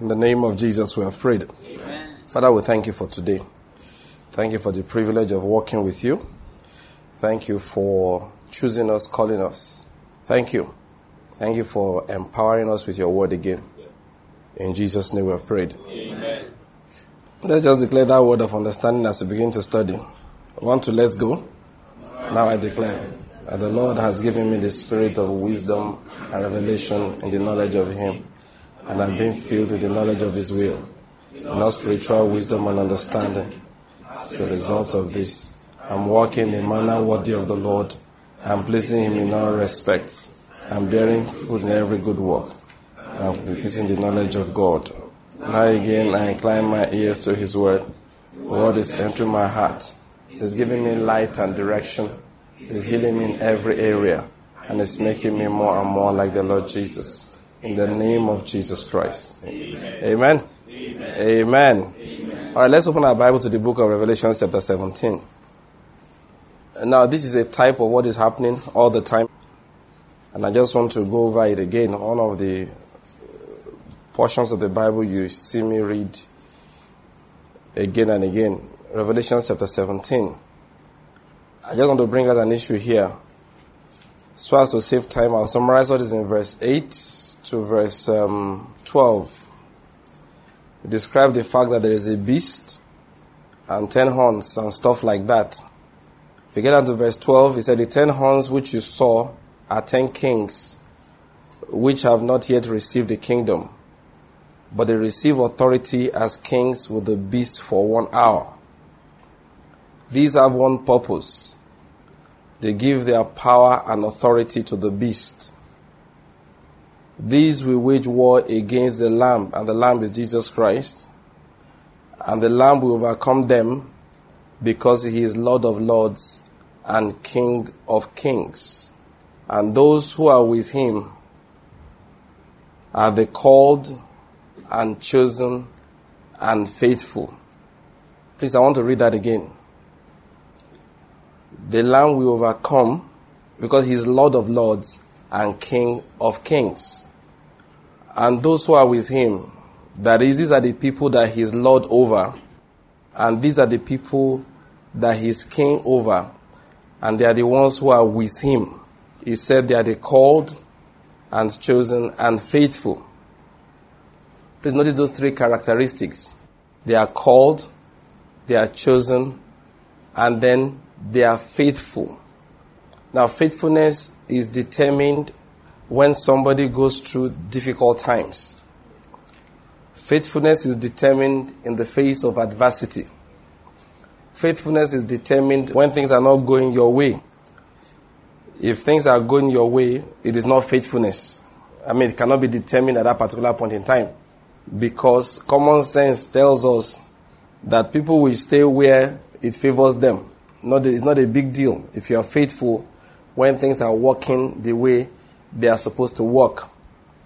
In the name of Jesus, we have prayed. Amen. Father, we thank you for today. Thank you for the privilege of working with you. Thank you for choosing us, calling us. Thank you. Thank you for empowering us with your word again. In Jesus' name we have prayed. Amen. Let's just declare that word of understanding as we begin to study. Want to let's go? Now I declare that the Lord has given me the spirit of wisdom and revelation in the knowledge of Him, and I'm being filled with the knowledge of His will, not spiritual wisdom and understanding. As a result of this, I'm walking in a manner worthy of the Lord. I'm pleasing Him in all respects. I'm bearing fruit in every good work. I'm increasing the knowledge of God. Now again, I incline my ears to His word. The word is entering my heart. It's giving me light and direction is healing me in every area and it's making me more and more like the Lord Jesus. In the name of Jesus Christ. Amen. Amen. All right, let's open our Bible to the book of Revelation, chapter 17. Now, this is a type of what is happening all the time. And I just want to go over it again. One of the uh, portions of the Bible you see me read again and again. Revelation chapter 17. I just want to bring out an issue here. So as to save time, I'll summarize what is in verse 8 to verse um, 12. We describe the fact that there is a beast and ten horns and stuff like that. If you get down to verse 12, he said, The ten horns which you saw are ten kings which have not yet received the kingdom, but they receive authority as kings with the beast for one hour. These have one purpose. They give their power and authority to the beast. These will wage war against the Lamb, and the Lamb is Jesus Christ. And the Lamb will overcome them because he is Lord of lords and King of kings. And those who are with him are the called and chosen and faithful. Please, I want to read that again the Lamb will overcome because he is Lord of lords and King of kings. And those who are with him, that is, these are the people that he is Lord over, and these are the people that he is King over, and they are the ones who are with him. He said they are the called and chosen and faithful. Please notice those three characteristics. They are called, they are chosen, and then they are faithful. Now, faithfulness is determined when somebody goes through difficult times. Faithfulness is determined in the face of adversity. Faithfulness is determined when things are not going your way. If things are going your way, it is not faithfulness. I mean, it cannot be determined at that particular point in time. Because common sense tells us that people will stay where it favors them. Not it's not a big deal if you are faithful when things are working the way they are supposed to work.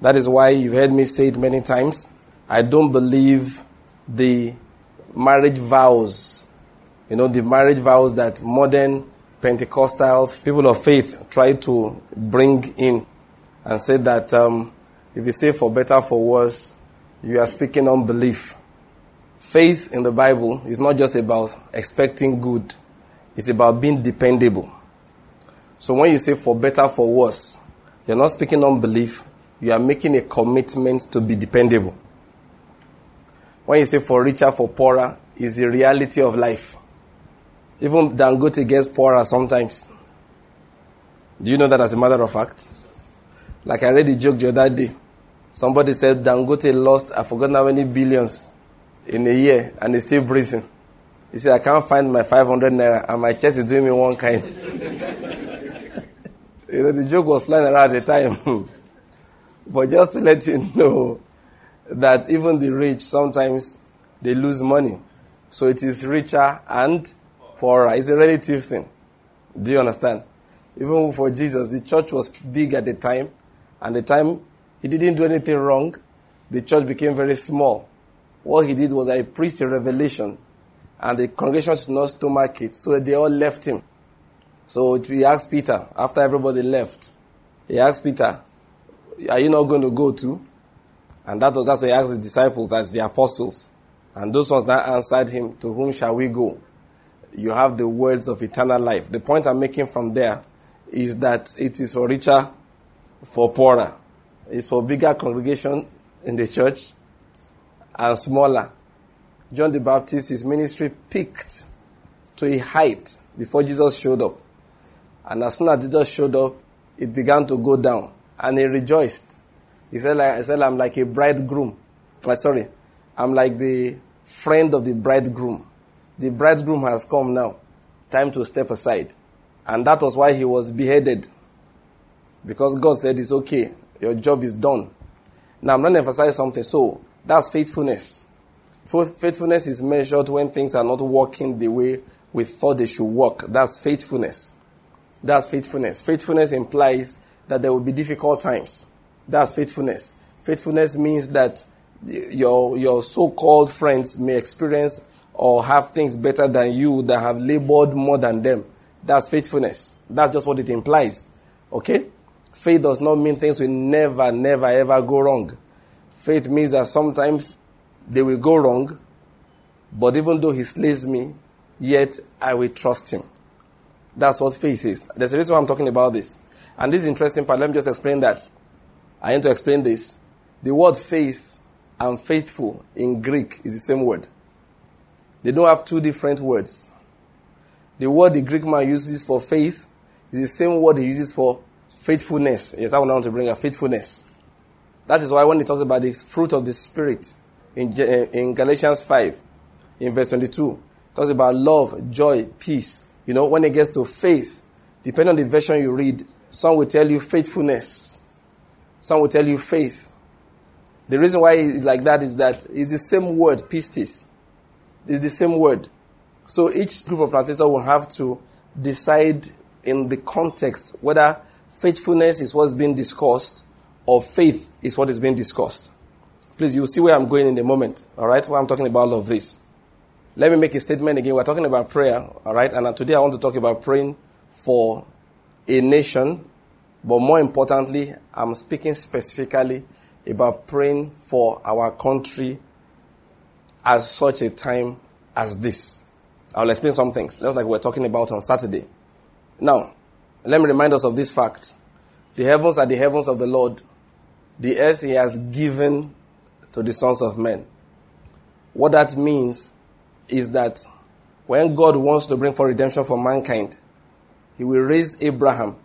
That is why you've heard me say it many times. I don't believe the marriage vows, you know, the marriage vows that modern Pentecostals, people of faith, try to bring in and say that um, if you say for better, for worse, you are speaking unbelief. Faith in the Bible is not just about expecting good, it's about being dependable. So when you say for better, for worse, you're not speaking unbelief, you are making a commitment to be dependable. When you say for richer, for poorer, is the reality of life. Even Dangote gets poorer sometimes. Do you know that as a matter of fact? Like I read the joke the other day. Somebody said Dangote lost, I forgot how many billions in a year, and he's still breathing. He said, I can't find my 500 naira and my chest is doing me one kind. you know, the joke was flying around at the time. but just to let you know that even the rich, sometimes they lose money. So it is richer and poorer. It's a relative thing. Do you understand? Even for Jesus, the church was big at the time, and the time he didn't do anything wrong, the church became very small. What he did was I preached a revelation and the congregation should not stomach it. So they all left him. So he asked Peter, after everybody left, he asked Peter, Are you not going to go too? And that was, that's why he asked the disciples as the apostles. And those ones that answered him, To whom shall we go? You have the words of eternal life. The point I'm making from there is that it is for richer, for poorer. It's for bigger congregation in the church and smaller. John the Baptist, his ministry peaked to a height before Jesus showed up. And as soon as Jesus showed up, it began to go down. And he rejoiced. He said, like, I said, I'm like a bridegroom. Oh, sorry, I'm like the friend of the bridegroom. The bridegroom has come now. Time to step aside. And that was why he was beheaded. Because God said, It's okay, your job is done. Now, I'm going to emphasize something. So, that's faithfulness. Faithfulness is measured when things are not working the way we thought they should work. That's faithfulness. That's faithfulness. Faithfulness implies that there will be difficult times. That's faithfulness. Faithfulness means that your, your so called friends may experience or have things better than you that have labored more than them. That's faithfulness. That's just what it implies. Okay? Faith does not mean things will never, never, ever go wrong. Faith means that sometimes they will go wrong, but even though he slays me, yet I will trust him. That's what faith is. There's a reason why I'm talking about this. And this is interesting part. Let me just explain that. I need to explain this. The word faith and faithful in Greek is the same word. They don't have two different words. The word the Greek man uses for faith is the same word he uses for faithfulness. Yes, I want to bring a faithfulness. That is why when he talks about the fruit of the Spirit in, in Galatians 5, in verse 22, talks about love, joy, peace. You know, when it gets to faith, depending on the version you read, some will tell you faithfulness some will tell you faith. The reason why it's like that is that it's the same word, pistis. It's the same word. So each group of translators will have to decide in the context whether faithfulness is what's being discussed or faith is what is being discussed. Please, you'll see where I'm going in a moment, all right, Why I'm talking about all of this. Let me make a statement again. We're talking about prayer, all right, and uh, today I want to talk about praying for a nation but more importantly, I'm speaking specifically about praying for our country at such a time as this. I'll explain some things, just like we we're talking about on Saturday. Now, let me remind us of this fact. The heavens are the heavens of the Lord. The earth he has given to the sons of men. What that means is that when God wants to bring for redemption for mankind, he will raise Abraham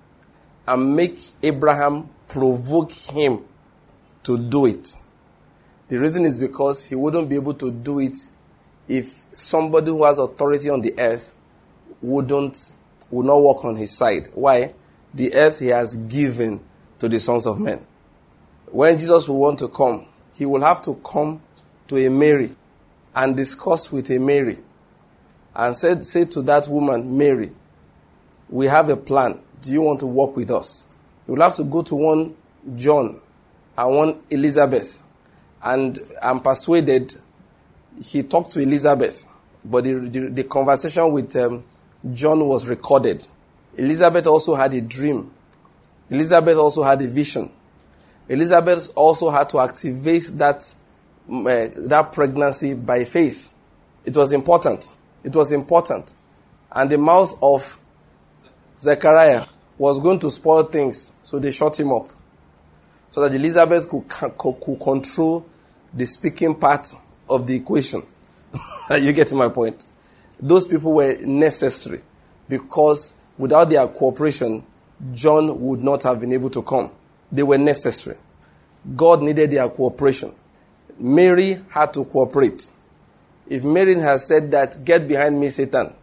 and make Abraham provoke him to do it. The reason is because he wouldn't be able to do it if somebody who has authority on the earth wouldn't would not work on his side. Why? The earth he has given to the sons of men. When Jesus will want to come, he will have to come to a Mary and discuss with a Mary and said, say to that woman, Mary, we have a plan. Do you want to work with us? You will have to go to one John and one Elizabeth. And I'm persuaded he talked to Elizabeth, but the, the, the conversation with um, John was recorded. Elizabeth also had a dream. Elizabeth also had a vision. Elizabeth also had to activate that, Eh, that pregnancy by faith. It was important. It was important. And the mouth of Zechariah was going to spoil things, so they shut him up. So that Elizabeth could, could control the speaking part of the equation. you get my point? Those people were necessary because without their cooperation, John would not have been able to come. They were necessary. God needed their cooperation. Mary had to cooperate. If Mary had said that, get behind me, Satan,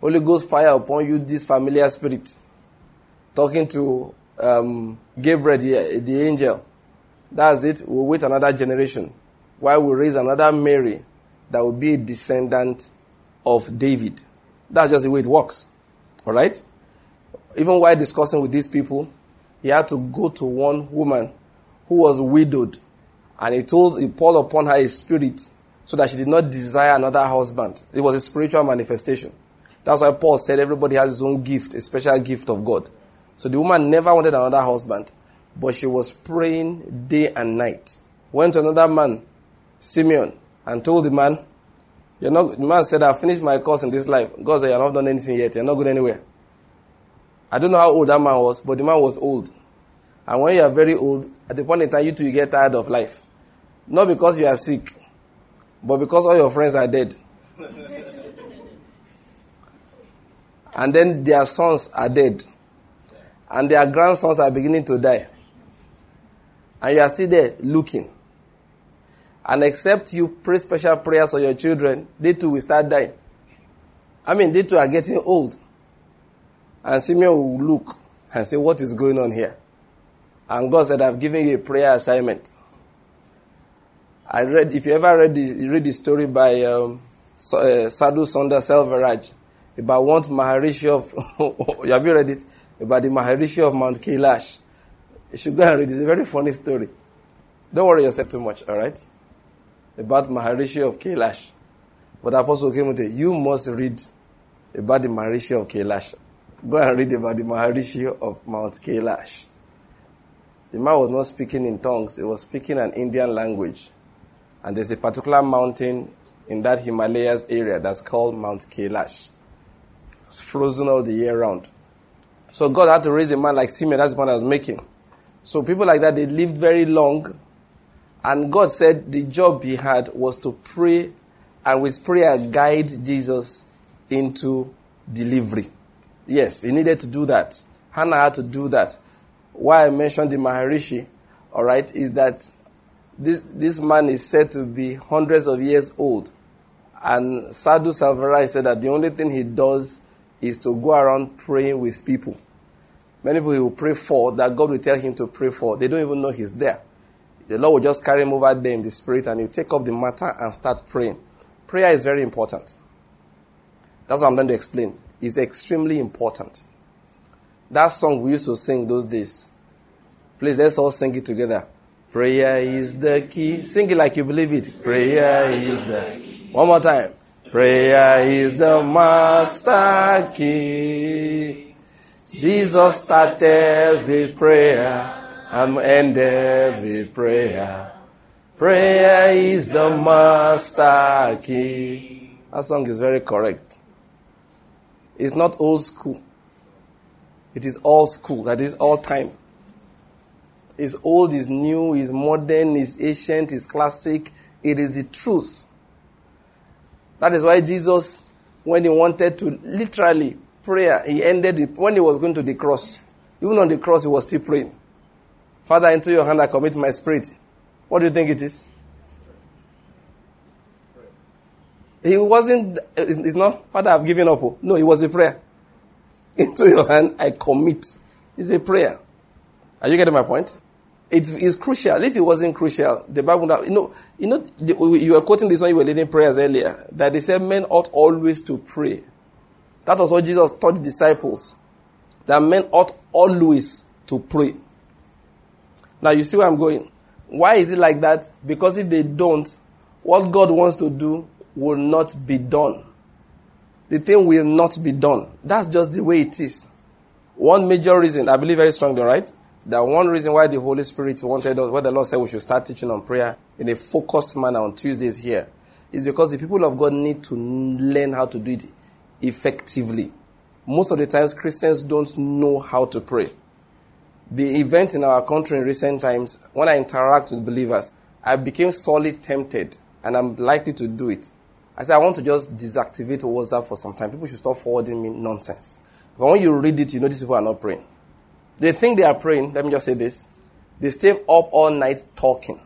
Holy Ghost fire upon you, this familiar spirit. Talking to um, Gabriel, the, the angel. That's it. We'll wait another generation while we raise another Mary that will be a descendant of David. That's just the way it works. All right? Even while discussing with these people, he had to go to one woman who was widowed. And he told, he poured upon her a spirit so that she did not desire another husband. It was a spiritual manifestation. That's why Paul said everybody has his own gift, a special gift of God. So the woman never wanted another husband, but she was praying day and night. went to another man, Simeon, and told the man, you're not, the man said, I've finished my course in this life. God said, You're not done anything yet. You're not going anywhere. I don't know how old that man was, but the man was old. And when you are very old, at the point in time, you too get tired of life. Not because you are sick, but because all your friends are dead. and then their sons are dead. And their grandsons are beginning to die. And you are still there looking. And except you pray special prayers for your children, they too will start dying. I mean, they too are getting old. And Simeon will look and say, What is going on here? And God said, I've given you a prayer assignment. I read, if you ever read the, read the story by um, uh, Sadhu Sundar Selvaraj about one Maharishi of, have you read it? About the Maharishi of Mount Kailash. You should go and read it. It's a very funny story. Don't worry yourself too much, all right? About Maharishi of Kailash. But the Apostle came to you must read about the Maharishi of Kailash. Go and read about the Maharishi of Mount Kailash. The man was not speaking in tongues, he was speaking an Indian language. And there's a particular mountain in that Himalayas area that's called Mount Kailash. It's frozen all the year round. So God had to raise a man like Simeon, that's the point I was making. So people like that, they lived very long. And God said the job he had was to pray and with prayer guide Jesus into delivery. Yes, he needed to do that. Hannah had to do that. Why I mentioned the Maharishi, all right, is that this, this man is said to be hundreds of years old. And Sadhu Selvaraj said that the only thing he does is to go around praying with people. Many people he will pray for that God will tell him to pray for. They don't even know he's there. The Lord will just carry him over there in the spirit and he'll take up the matter and start praying. Prayer is very important. That's what I'm going to explain. It's extremely important. That song we used to sing those days. Please, let's all sing it together. Prayer is the key. Sing it like you believe it. Prayer is the. One more time. Prayer is the master key. Jesus started with prayer and ended with prayer. Prayer is the master key. That song is very correct. It's not old school. It is all school. That is all time. Is old, is new, is modern, is ancient, is classic. It is the truth. That is why Jesus, when he wanted to literally pray, he ended it when he was going to the cross. Even on the cross, he was still praying. Father, into your hand I commit my spirit. What do you think it is? He wasn't, it's not, Father, I've given up. No, it was a prayer. Into your hand I commit. It's a prayer. Are you getting my point? It's, it's crucial. If it wasn't crucial, the Bible would have, you know, you know, you were quoting this when you were leading prayers earlier, that they said men ought always to pray. That was what Jesus taught the disciples. That men ought always to pray. Now you see where I'm going. Why is it like that? Because if they don't, what God wants to do will not be done. The thing will not be done. That's just the way it is. One major reason, I believe very strongly, right? That one reason why the Holy Spirit wanted us, why the Lord said we should start teaching on prayer in a focused manner on Tuesdays here, is because the people of God need to learn how to do it effectively. Most of the times, Christians don't know how to pray. The events in our country in recent times, when I interact with believers, I became sorely tempted, and I'm likely to do it. I said, I want to just deactivate WhatsApp for some time. People should stop forwarding me nonsense. But when you read it, you know these people are not praying. They think they are praying. Let me just say this. They stay up all night talking.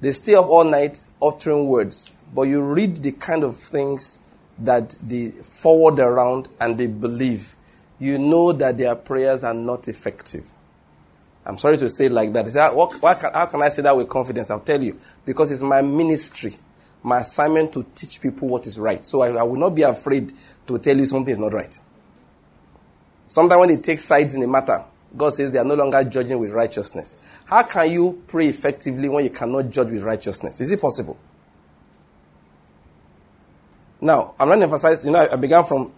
They stay up all night uttering words. But you read the kind of things that they forward around and they believe. You know that their prayers are not effective. I'm sorry to say it like that. Say, ah, how, can, how can I say that with confidence? I'll tell you. Because it's my ministry, my assignment to teach people what is right. So I, I will not be afraid to tell you something is not right. Sometimes when they take sides in a matter, God says they are no longer judging with righteousness. How can you pray effectively when you cannot judge with righteousness? Is it possible? Now, I'm not emphasizing, you know, I began from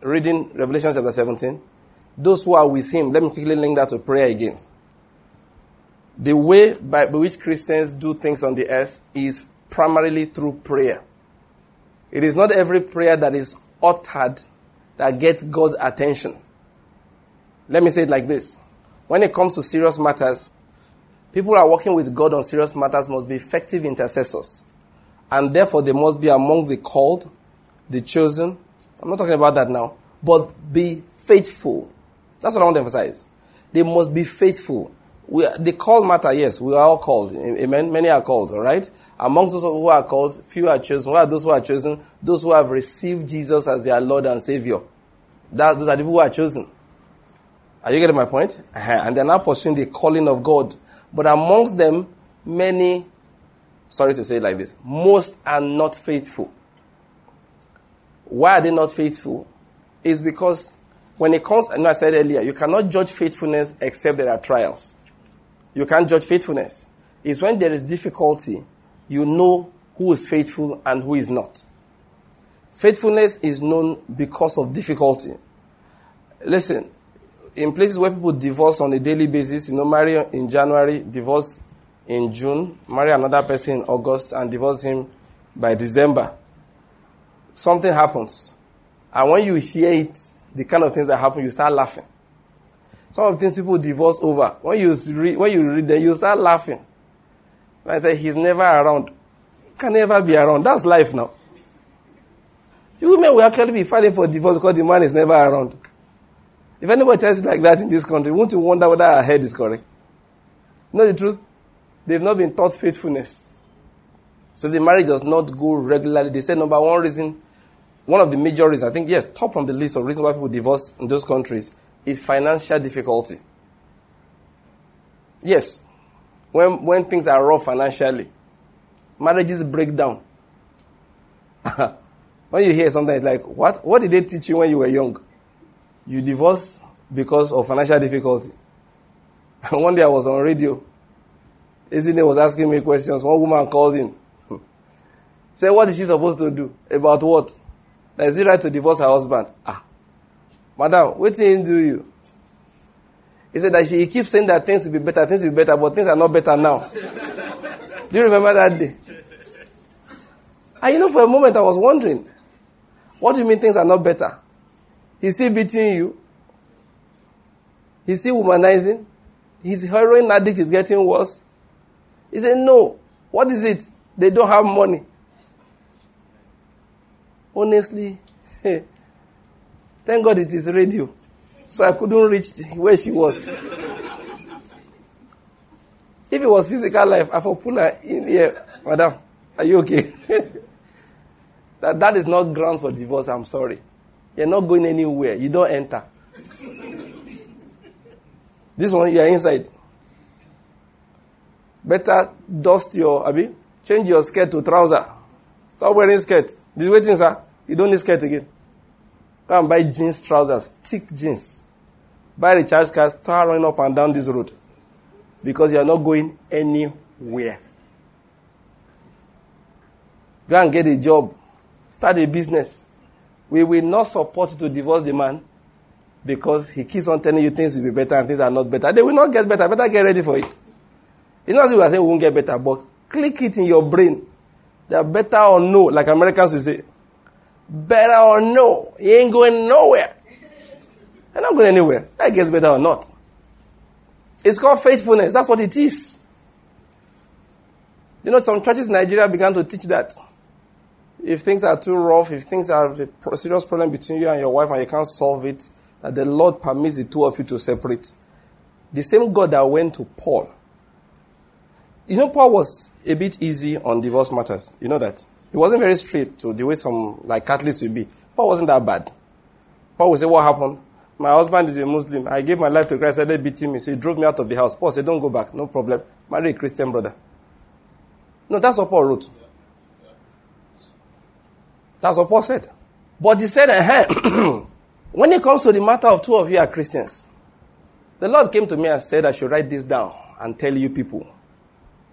reading Revelation chapter 17. Those who are with him, let me quickly link that to prayer again. the way by which Christians do things on the earth is primarily through prayer. It is not every prayer that is uttered that gets God's attention. Let me say it like this. When it comes to serious matters, people who are working with God on serious matters must be effective intercessors. And therefore, they must be among the called, the chosen. I'm not talking about that now. But be faithful. That's what I want to emphasize. They must be faithful. We, the call matter, yes, we are all called. Amen. Many are called, all right? Amongst those who are called, few are chosen. Who are those who are chosen? Those who have received Jesus as their Lord and Savior. That, those are the people who are chosen. Are you getting my point? Uh-huh. And they're now pursuing the calling of God. But amongst them, many, sorry to say it like this, most are not faithful. Why are they not faithful? Is because when it comes, and I said earlier, you cannot judge faithfulness except there are trials. You can't judge faithfulness. It's when there is difficulty, you know who is faithful and who is not. Faithfulness is known because of difficulty. Listen, in places where people divorce on a daily basis, you know, marry in January, divorce in June, marry another person in August, and divorce him by December, something happens. And when you hear it, the kind of things that happen, you start laughing. Some of the things people divorce over, when you read, when you read them, you start laughing. And I say, he's never around. Can never be around. That's life now. You women will actually be fighting for divorce because the man is never around. If anybody tells you like that in this country, won't you wonder whether our head is correct? Know the truth? They've not been taught faithfulness. So the marriage does not go regularly. They say number one reason, one of the major reasons, I think, yes, top on the list of reasons why people divorce in those countries is financial difficulty. Yes, when, when things are rough financially, marriages break down. when you hear something, it's like, what? What did they teach you when you were young? You divorce because of financial difficulty. One day I was on radio. Isn't was asking me questions. One woman called in. Say, what is she supposed to do? About what? Is it right to divorce her husband? Ah. Madam, what thing do you? He said that she he keeps saying that things will be better, things will be better, but things are not better now. do you remember that day? And you know, for a moment I was wondering, what do you mean things are not better? He's still beating you. He's still womanizing. His heroin addict is getting worse. He said, No. What is it? They don't have money. Honestly, thank God it is radio. So I couldn't reach where she was. if it was physical life, I would pull her in here. Madam, are you okay? that, that is not grounds for divorce, I'm sorry. You're not going anywhere. You don't enter. this one, you are inside. Better dust your, abi, change your skirt to trouser. Stop wearing skirt. This waiting, sir. You don't need skirt again. Go and buy jeans trousers, thick jeans. Buy recharge card, start running up and down this road. Because you are not going anywhere. Go and get a job. Start a business. We will not support to divorce the man because he keeps on telling you things will be better and things are not better. They will not get better. Better get ready for it. It's not as if we are saying we won't get better, but click it in your brain. They are better or no, like Americans will say. Better or no. You ain't going nowhere. They're not going anywhere. That gets better or not. It's called faithfulness. That's what it is. You know, some churches in Nigeria began to teach that. If things are too rough, if things are a serious problem between you and your wife and you can't solve it, that the Lord permits the two of you to separate. The same God that went to Paul. You know, Paul was a bit easy on divorce matters. You know that? He wasn't very straight to the way some, like Catholics would be. Paul wasn't that bad. Paul would say, What happened? My husband is a Muslim. I gave my life to Christ. They beating me. So he drove me out of the house. Paul said, Don't go back. No problem. Marry a Christian brother. No, that's what Paul wrote. That's what Paul said. But he said, when it comes to the matter of two of you are Christians, the Lord came to me and said, I should write this down and tell you people,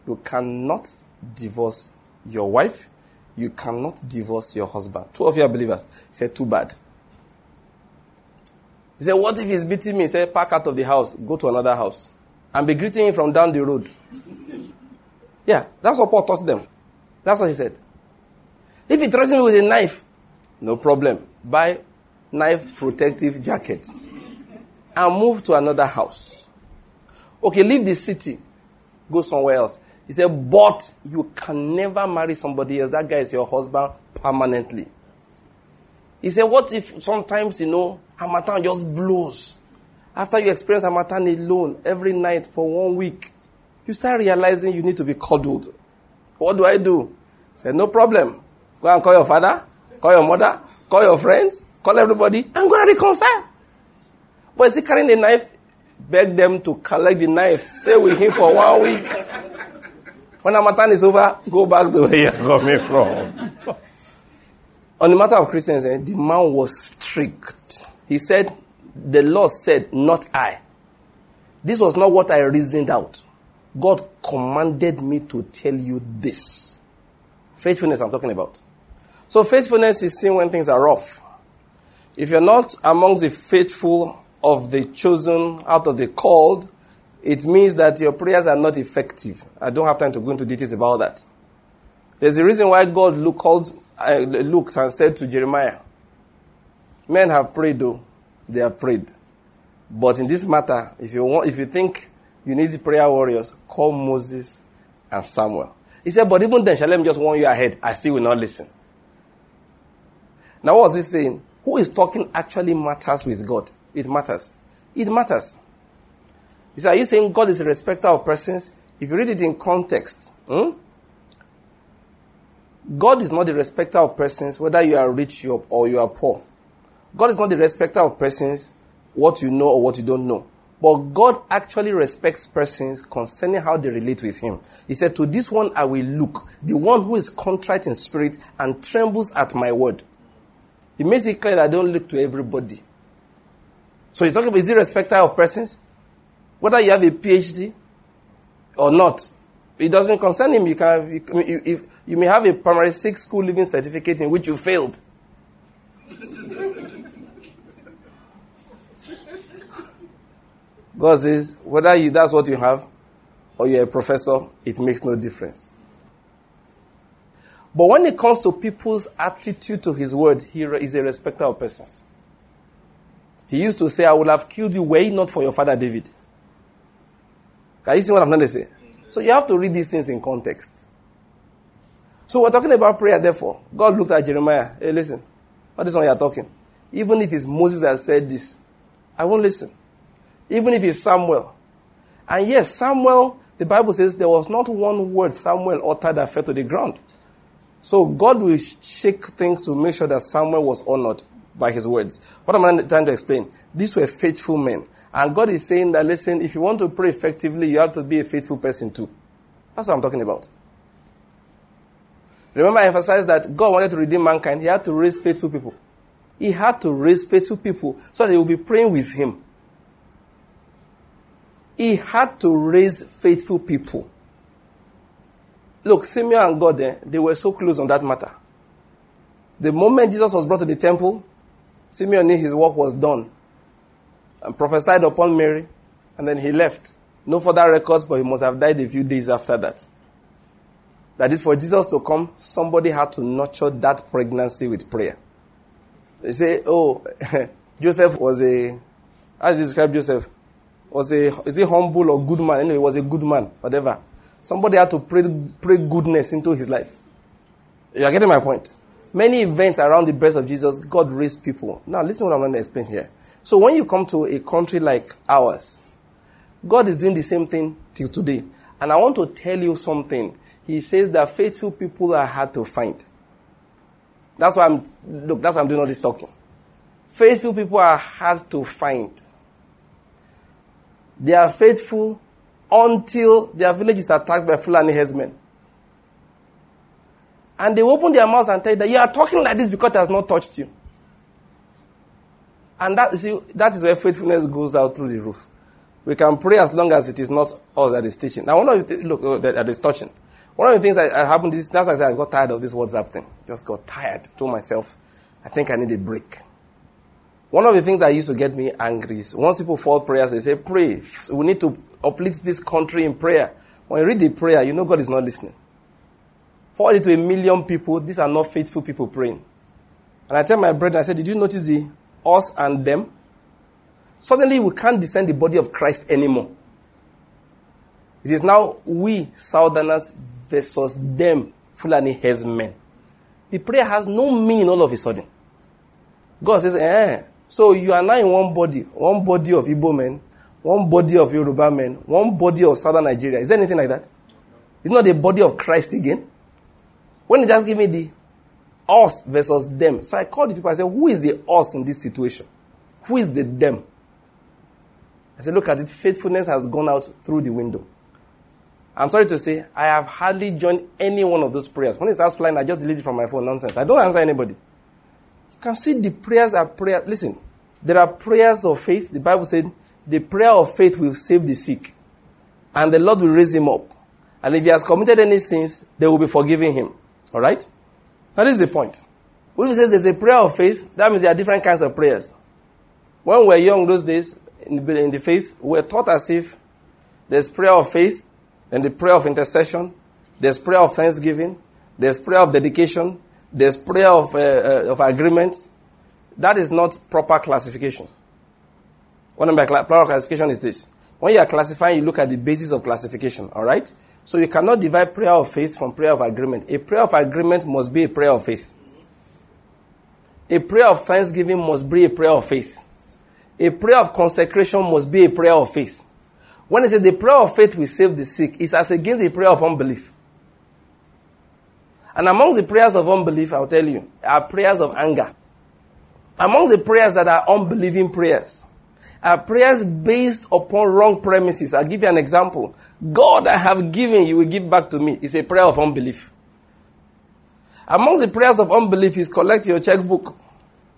you cannot divorce your wife, you cannot divorce your husband. Two of you are believers. He said, too bad. He said, what if he's beating me? He said, pack out of the house, go to another house. and be greeting him from down the road. Yeah, that's what Paul taught them. That's what he said. If he threatens me with a knife, no problem. Buy knife protective jacket and move to another house. Okay, leave the city, go somewhere else. He said, but you can never marry somebody else. That guy is your husband permanently. He said, what if sometimes, you know, Harmattan just blows? After you experience Harmattan alone every night for one week, you start realizing you need to be cuddled. What do I do? He said, no problem. Go and call your father, call your mother, call your friends, call everybody, and go and reconcile. But is he carrying the knife? Beg them to collect the knife. Stay with him for one week. When Harmattan is over, go back to where you're coming from. On the matter of Christians, eh, the man was strict. He said, The Lord said, Not I. This was not what I reasoned out. God commanded me to tell you this. Faithfulness, I'm talking about. So, faithfulness is seen when things are rough. If you're not amongst the faithful of the chosen out of the called, it means that your prayers are not effective. I don't have time to go into details about that. There's a reason why God called, uh, looked and said to Jeremiah, Men have prayed, though. They have prayed. But in this matter, if you, want, if you think you need the prayer warriors, call Moses and Samuel. He said, But even then, shall me just warn you ahead. I still will not listen. Now, what was he saying? Who is talking actually matters with God. It matters. It matters. He said, Are you saying God is a respecter of persons? If you read it in context, hmm? God is not the respecter of persons, whether you are rich or you are poor. God is not the respecter of persons, what you know or what you don't know. But God actually respects persons concerning how they relate with Him. He said, To this one I will look, the one who is contrite in spirit and trembles at my word. He makes it clear that I don't look to everybody. So he's talking about is he respecter of persons? Whether you have a PhD or not, it doesn't concern him. You can you, you, you may have a primary six school living certificate in which you failed. God says, whether you, that's what you have or you're a professor, it makes no difference. But when it comes to people's attitude to his word, he is a respecter of persons. He used to say, I would have killed you were it not for your father David. Can you see what I'm trying to say? So you have to read these things in context. So we're talking about prayer, therefore. God looked at Jeremiah. Hey, listen. What is one you're talking? Even if it's Moses that said this, I won't listen. Even if it's Samuel. And yes, Samuel, the Bible says there was not one word Samuel uttered that fell to the ground. So God will shake things to make sure that Samuel was honored by his words. What am I trying to explain? These were faithful men. And God is saying that, listen, if you want to pray effectively, you have to be a faithful person too. That's what I'm talking about. Remember, I emphasized that God wanted to redeem mankind. He had to raise faithful people. He had to raise faithful people so they would be praying with him. He had to raise faithful people. Look, Simeon and God, eh, they were so close on that matter. The moment Jesus was brought to the temple, Simeon knew his work was done and prophesied upon Mary, and then he left. No further records, but he must have died a few days after that. That is, for Jesus to come, somebody had to nurture that pregnancy with prayer. They say, oh, Joseph was a, how do you describe Joseph? Was a, is he humble or good man? Anyway, he was a good man, whatever. Somebody had to pray, pray goodness into his life. You are getting my point? Many events around the birth of Jesus, God raised people. Now, listen what I'm going to explain here. So, when you come to a country like ours, God is doing the same thing till today. And I want to tell you something. He says that faithful people are hard to find. That's why I'm, look, that's why I'm doing all this talking. Faithful people are hard to find. They are faithful until their village is attacked by Fulani herdsmen. And they open their mouths and tell you that you are talking like this because it has not touched you. And that, see, that is where faithfulness goes out through the roof. We can pray as long as it is not us that is teaching. Now, one of the look oh, that, that is touching. One of the things that happened is that's why I said I got tired of this WhatsApp thing. Just got tired. Told myself, I think I need a break. One of the things that used to get me angry is once people fall prayers, they say, pray. So we need to uplift this country in prayer. When you read the prayer, you know God is not listening. Forward it to a million people, these are not faithful people praying. And I tell my brethren, I said, Did you notice the us and them? Suddenly we can't discern the body of Christ anymore. It is now we, Southerners, versus them, Fulani men. The prayer has no meaning all of a sudden. God says, eh. So you are now in one body, one body of Igbo men, one body of Yoruba men, one body of Southern Nigeria. Is there anything like that? It's not the body of Christ again. When he just give me the us versus them. So I called the people, I said, who is the us in this situation? Who is the them? I said, look at it, faithfulness has gone out through the window. I'm sorry to say, I have hardly joined any one of those prayers. When it starts flying, I just delete it from my phone. Nonsense. I don't answer anybody. You can see the prayers are prayers. Listen, there are prayers of faith. The Bible said, the prayer of faith will save the sick, and the Lord will raise him up. And if he has committed any sins, they will be forgiving him. All right? Now, this is the point. When he says there's a prayer of faith, that means there are different kinds of prayers. When we were young those days, in the, in the faith, we were taught as if there's prayer of faith, then the prayer of intercession, there's prayer of thanksgiving, there's prayer of dedication, there's prayer of, uh, uh, of agreement. That is not proper classification. One of my cl- proper classification is this. When you are classifying, you look at the basis of classification, all right? So you cannot divide prayer of faith from prayer of agreement. A prayer of agreement must be a prayer of faith. A prayer of thanksgiving must be a prayer of faith. A prayer of consecration must be a prayer of faith. When it says the prayer of faith will save the sick, it's as against the prayer of unbelief. And amongst the prayers of unbelief, I'll tell you, are prayers of anger. Amongst the prayers that are unbelieving prayers, are prayers based upon wrong premises. I'll give you an example. God, I have given, you will give back to me. It's a prayer of unbelief. Amongst the prayers of unbelief is collect your checkbook.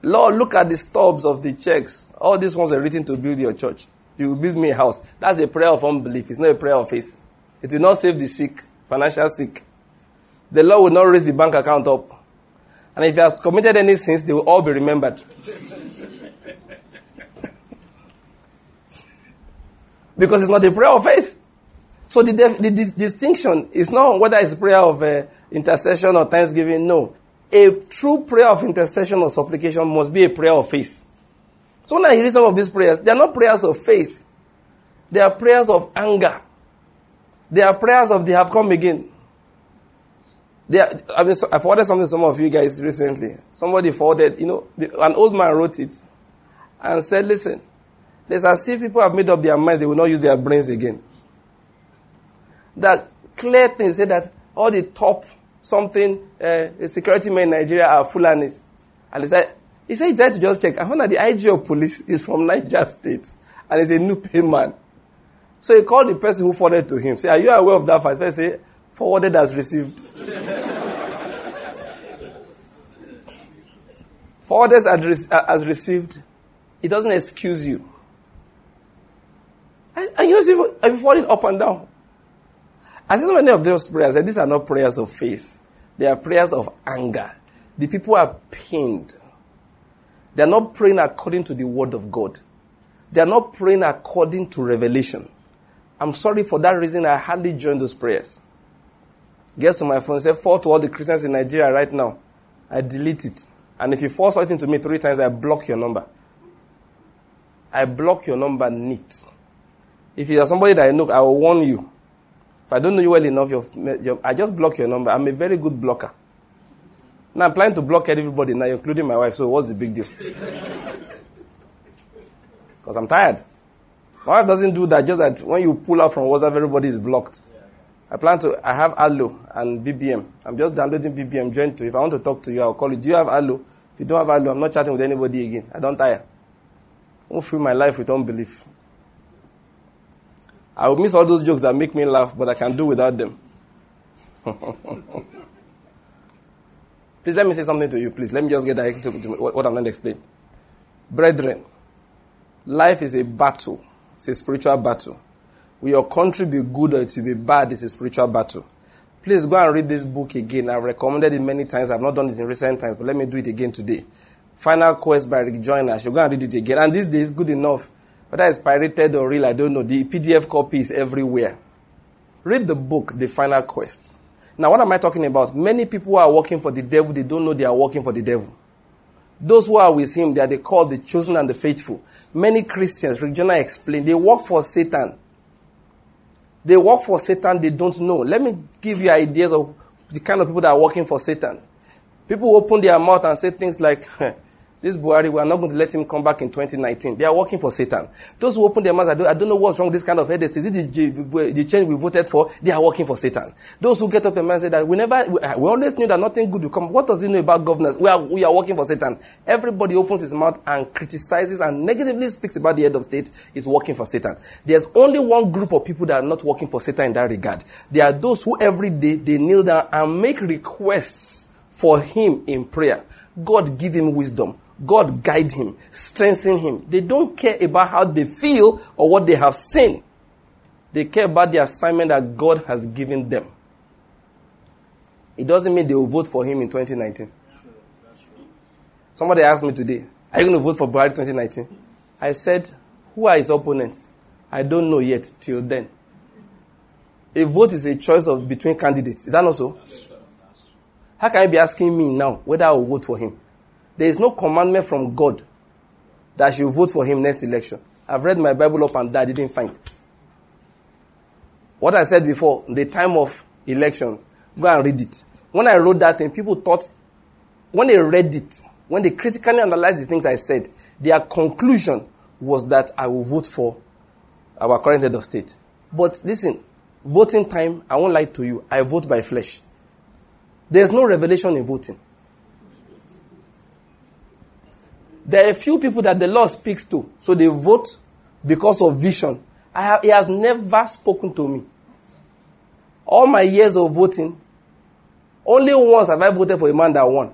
Lord, look at the stubs of the checks. All these ones are written to build your church. You will build me a house. That's a prayer of unbelief. It's not a prayer of faith. It will not save the sick, financial sick. The Lord will not raise the bank account up. And if you have committed any sins, they will all be remembered. Because it's not a prayer of faith. So the, the dis- distinction is not whether it's a prayer of uh, intercession or thanksgiving. No. A true prayer of intercession or supplication must be a prayer of faith. So when I hear some of these prayers, they are not prayers of faith. They are prayers of anger. They are prayers of they have come again. They are, I mean, I forwarded something to some of you guys recently. Somebody forwarded, you know, the, an old man wrote it and said, listen, there's as if people have made up their minds they will not use their brains again. That clear thing said that all the top something uh, security men in Nigeria are Fulanis. And he said, he said he to just check. I found that the IG of police is from Niger State and he's a Nupe man. So he called the person who forwarded to him. Say, are you aware of that fact? First say, forwarded as received. forwarded as, as received. It doesn't excuse you. And, and you know, I'm falling up and down. I see so many of those prayers, and these are not prayers of faith. They are prayers of anger. The people are pained. They are not praying according to the word of God. They are not praying according to revelation. I'm sorry for that reason. I hardly join those prayers. Gets to my phone, say, fall to all the Christians in Nigeria right now. I delete it. And if you fall something to me three times, I block your number. I block your number neat. If you are somebody that I know, I will warn you. If I don't know you well enough, your, your, I just block your number. I'm a very good blocker. Now I'm planning to block everybody now, including my wife. So what's the big deal? Because I'm tired. My wife doesn't do that. Just that when you pull out from WhatsApp, everybody is blocked. I plan to. I have Allo and BBM. I'm just downloading BBM. Join to. If I want to talk to you, I'll call you. Do you have Allo? If you don't have Allo, I'm not chatting with anybody again. I don't tire. I won't fill my life with unbelief. I will miss all those jokes that make me laugh, but I can do without them. please let me say something to you, please. Let me just get direct to, to what I'm going to explain. Brethren, life is a battle. It's a spiritual battle. Will your country be good or it will be bad? It's a spiritual battle. Please go and read this book again. I've recommended it many times. I've not done it in recent times, but let me do it again today. Final Quest by Rick Joyner. I should go and read it again. And these days, good enough Whether it's pirated or real, I don't know. The PDF copy is everywhere. Read the book, The Final Quest. Now, what am I talking about? Many people who are working for the devil, they don't know they are working for the devil. Those who are with him, they are the called, the chosen, and the faithful. Many Christians, Rick Joyner explained, they work for Satan. They work for Satan, they don't know. Let me give you ideas of the kind of people that are working for Satan. People open their mouth and say things like, This Buhari, we are not going to let him come back in 2019. They are working for Satan. Those who open their mouths, I don't, I don't know what's wrong with this kind of headache. Is it the, the, change we voted for? They are working for Satan. Those who get up and say that we never, we, uh, we, always knew that nothing good will come. What does he know about governance? We are, we are working for Satan. Everybody opens his mouth and criticizes and negatively speaks about the head of state is working for Satan. There's only one group of people that are not working for Satan in that regard. They are those who every day they kneel down and make requests for him in prayer. God give him wisdom. God guide him, strengthen him. They don't care about how they feel or what they have seen. They care about the assignment that God has given them. It doesn't mean they will vote for him in 2019. Somebody asked me today, Are you going to vote for Buhari 2019? I said, Who are his opponents? I don't know yet till then. A vote is a choice of between candidates. Is that not so? How can you be asking me now whether I will vote for him? There is no commandment from God that you vote for him next election. I've read my Bible up and down, I didn't find. What I said before, the time of elections, go and read it. When I wrote that thing, people thought, when they read it, when they critically analyzed the things I said, their conclusion was that I will vote for our current head of state. But listen, voting time, I won't lie to you, I vote by flesh. There's no revelation in voting. There are a few people that the Lord speaks to, so they vote because of vision. Have, he has never spoken to me. All my years of voting, only once have I voted for a man that won.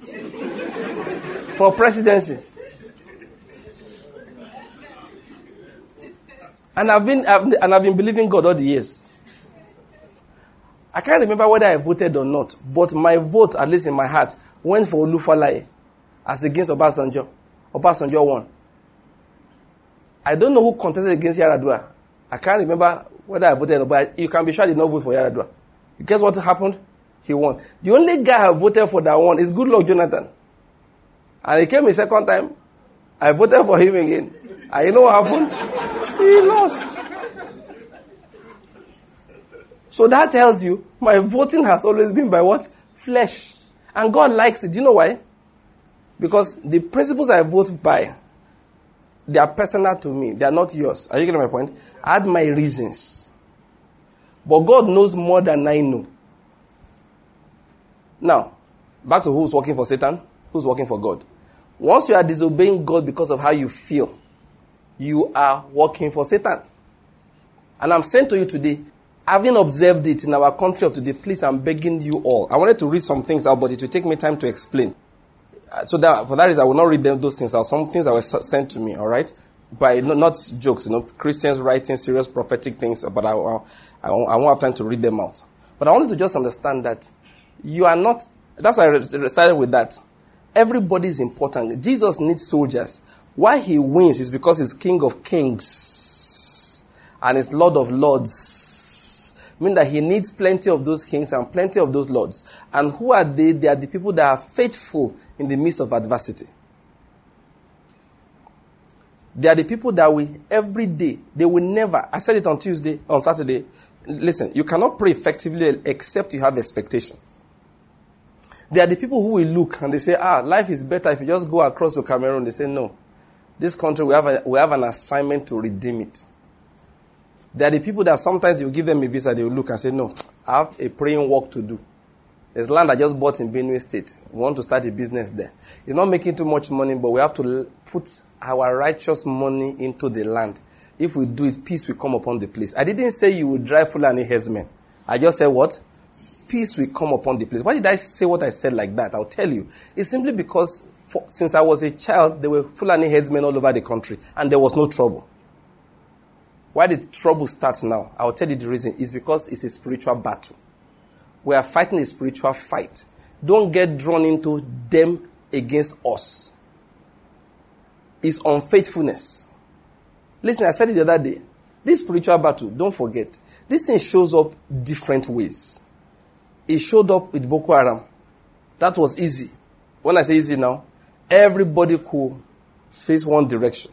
for presidency. And I've been I've, and I've been believing God all the years. I can't remember whether I voted or not, but my vote, at least in my heart, went for Olufalaye as against Obasanjo. Obasanjo won. I don't know who contested against Yaradua. I can't remember whether I voted, but you can be sure I did not vote for Yaradua. Guess what happened? He won. The only guy I voted for that won is Goodluck Jonathan. And he came a second time. I voted for him again. And you know what happened? he lost. So that tells you my voting has always been by what? Flesh. And God likes it. Do you know why? Because the principles I vote by, they are personal to me. They are not yours. Are you getting my point? I had my reasons. But God knows more than I know. Now, back to who's working for Satan, who's working for God. Once you are disobeying God because of how you feel, you are working for Satan. And I'm saying to you today, having observed it in our country of today, please, I'm begging you all. I wanted to read some things out, but it will take me time to explain. Uh, so that for that reason, I will not read them those things. Are some things that were sent to me. All right, by not, jokes. You know, Christians writing serious prophetic things, but I, I, I won't have time to read them out. But I wanted to just understand that you are not. That's why I started with that. Everybody is important. Jesus needs soldiers. Why he wins is because he's King of Kings and he's Lord of Lords mean that he needs plenty of those kings and plenty of those lords. And who are they? They are the people that are faithful in the midst of adversity. They are the people that we every day, they will never, I said it on Tuesday, on Saturday. Listen, you cannot pray effectively except you have expectation. They are the people who will look and they say, ah, life is better if you just go across to Cameroon. They say, no. This country, we have, a, we have an assignment to redeem it. There are the people that sometimes you give them a visa, they will look and say, No, I have a praying work to do. There's land I just bought in Benue State. We want to start a business there. It's not making too much money, but we have to put our righteous money into the land. If we do it, peace will come upon the place. I didn't say you would drive Fulani herdsmen. I just said what? Peace will come upon the place. Why did I say what I said like that? I'll tell you. It's simply because for, since I was a child, there were Fulani herdsmen all over the country, and there was no trouble. Why the trouble start now? I'll tell you the reason. It's because it's a spiritual battle. We are fighting a spiritual fight. Don't get drawn into them against us. It's unfaithfulness. Listen, I said it the other day. This spiritual battle, don't forget, this thing shows up different ways. It showed up with Boko Haram. That was easy. When I say easy now, everybody could face one direction.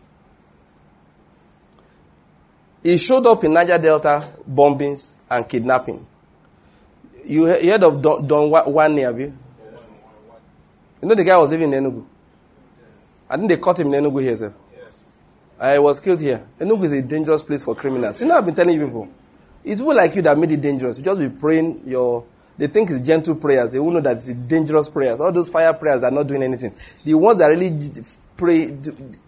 It showed up in Niger Delta bombings and kidnapping. You heard of Don, Don have you? You know the guy was living in Enugu? I think they caught him in Enugu here, sir. I was killed here. Enugu is a dangerous place for criminals. You know, I've been telling you people. It's people like you that made it dangerous. You just be praying your. They think it's gentle prayers. They will know that it's dangerous prayers. All those fire prayers are not doing anything. The ones that really pray,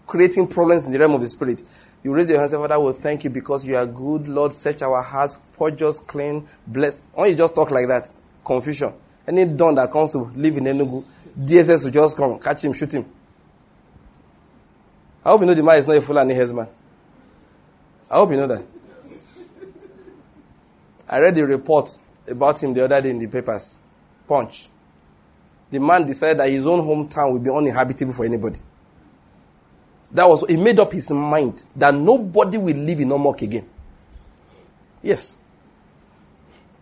creating problems in the realm of the spirit. You raise your hands and say, Father, will thank you because you are good. Lord, search our hearts, purge us clean, bless. When you just talk like that, confusion. Any dawn that comes to live in Enugu, DSS will just come, catch him, shoot him. I hope you know the man is not a Fulani herdsman. I hope you know that. I read the report about him the other day in the papers. Punch. The man decided that his own hometown will be uninhabitable for anybody. That was he made up his mind that nobody will live in Omoku again. Yes.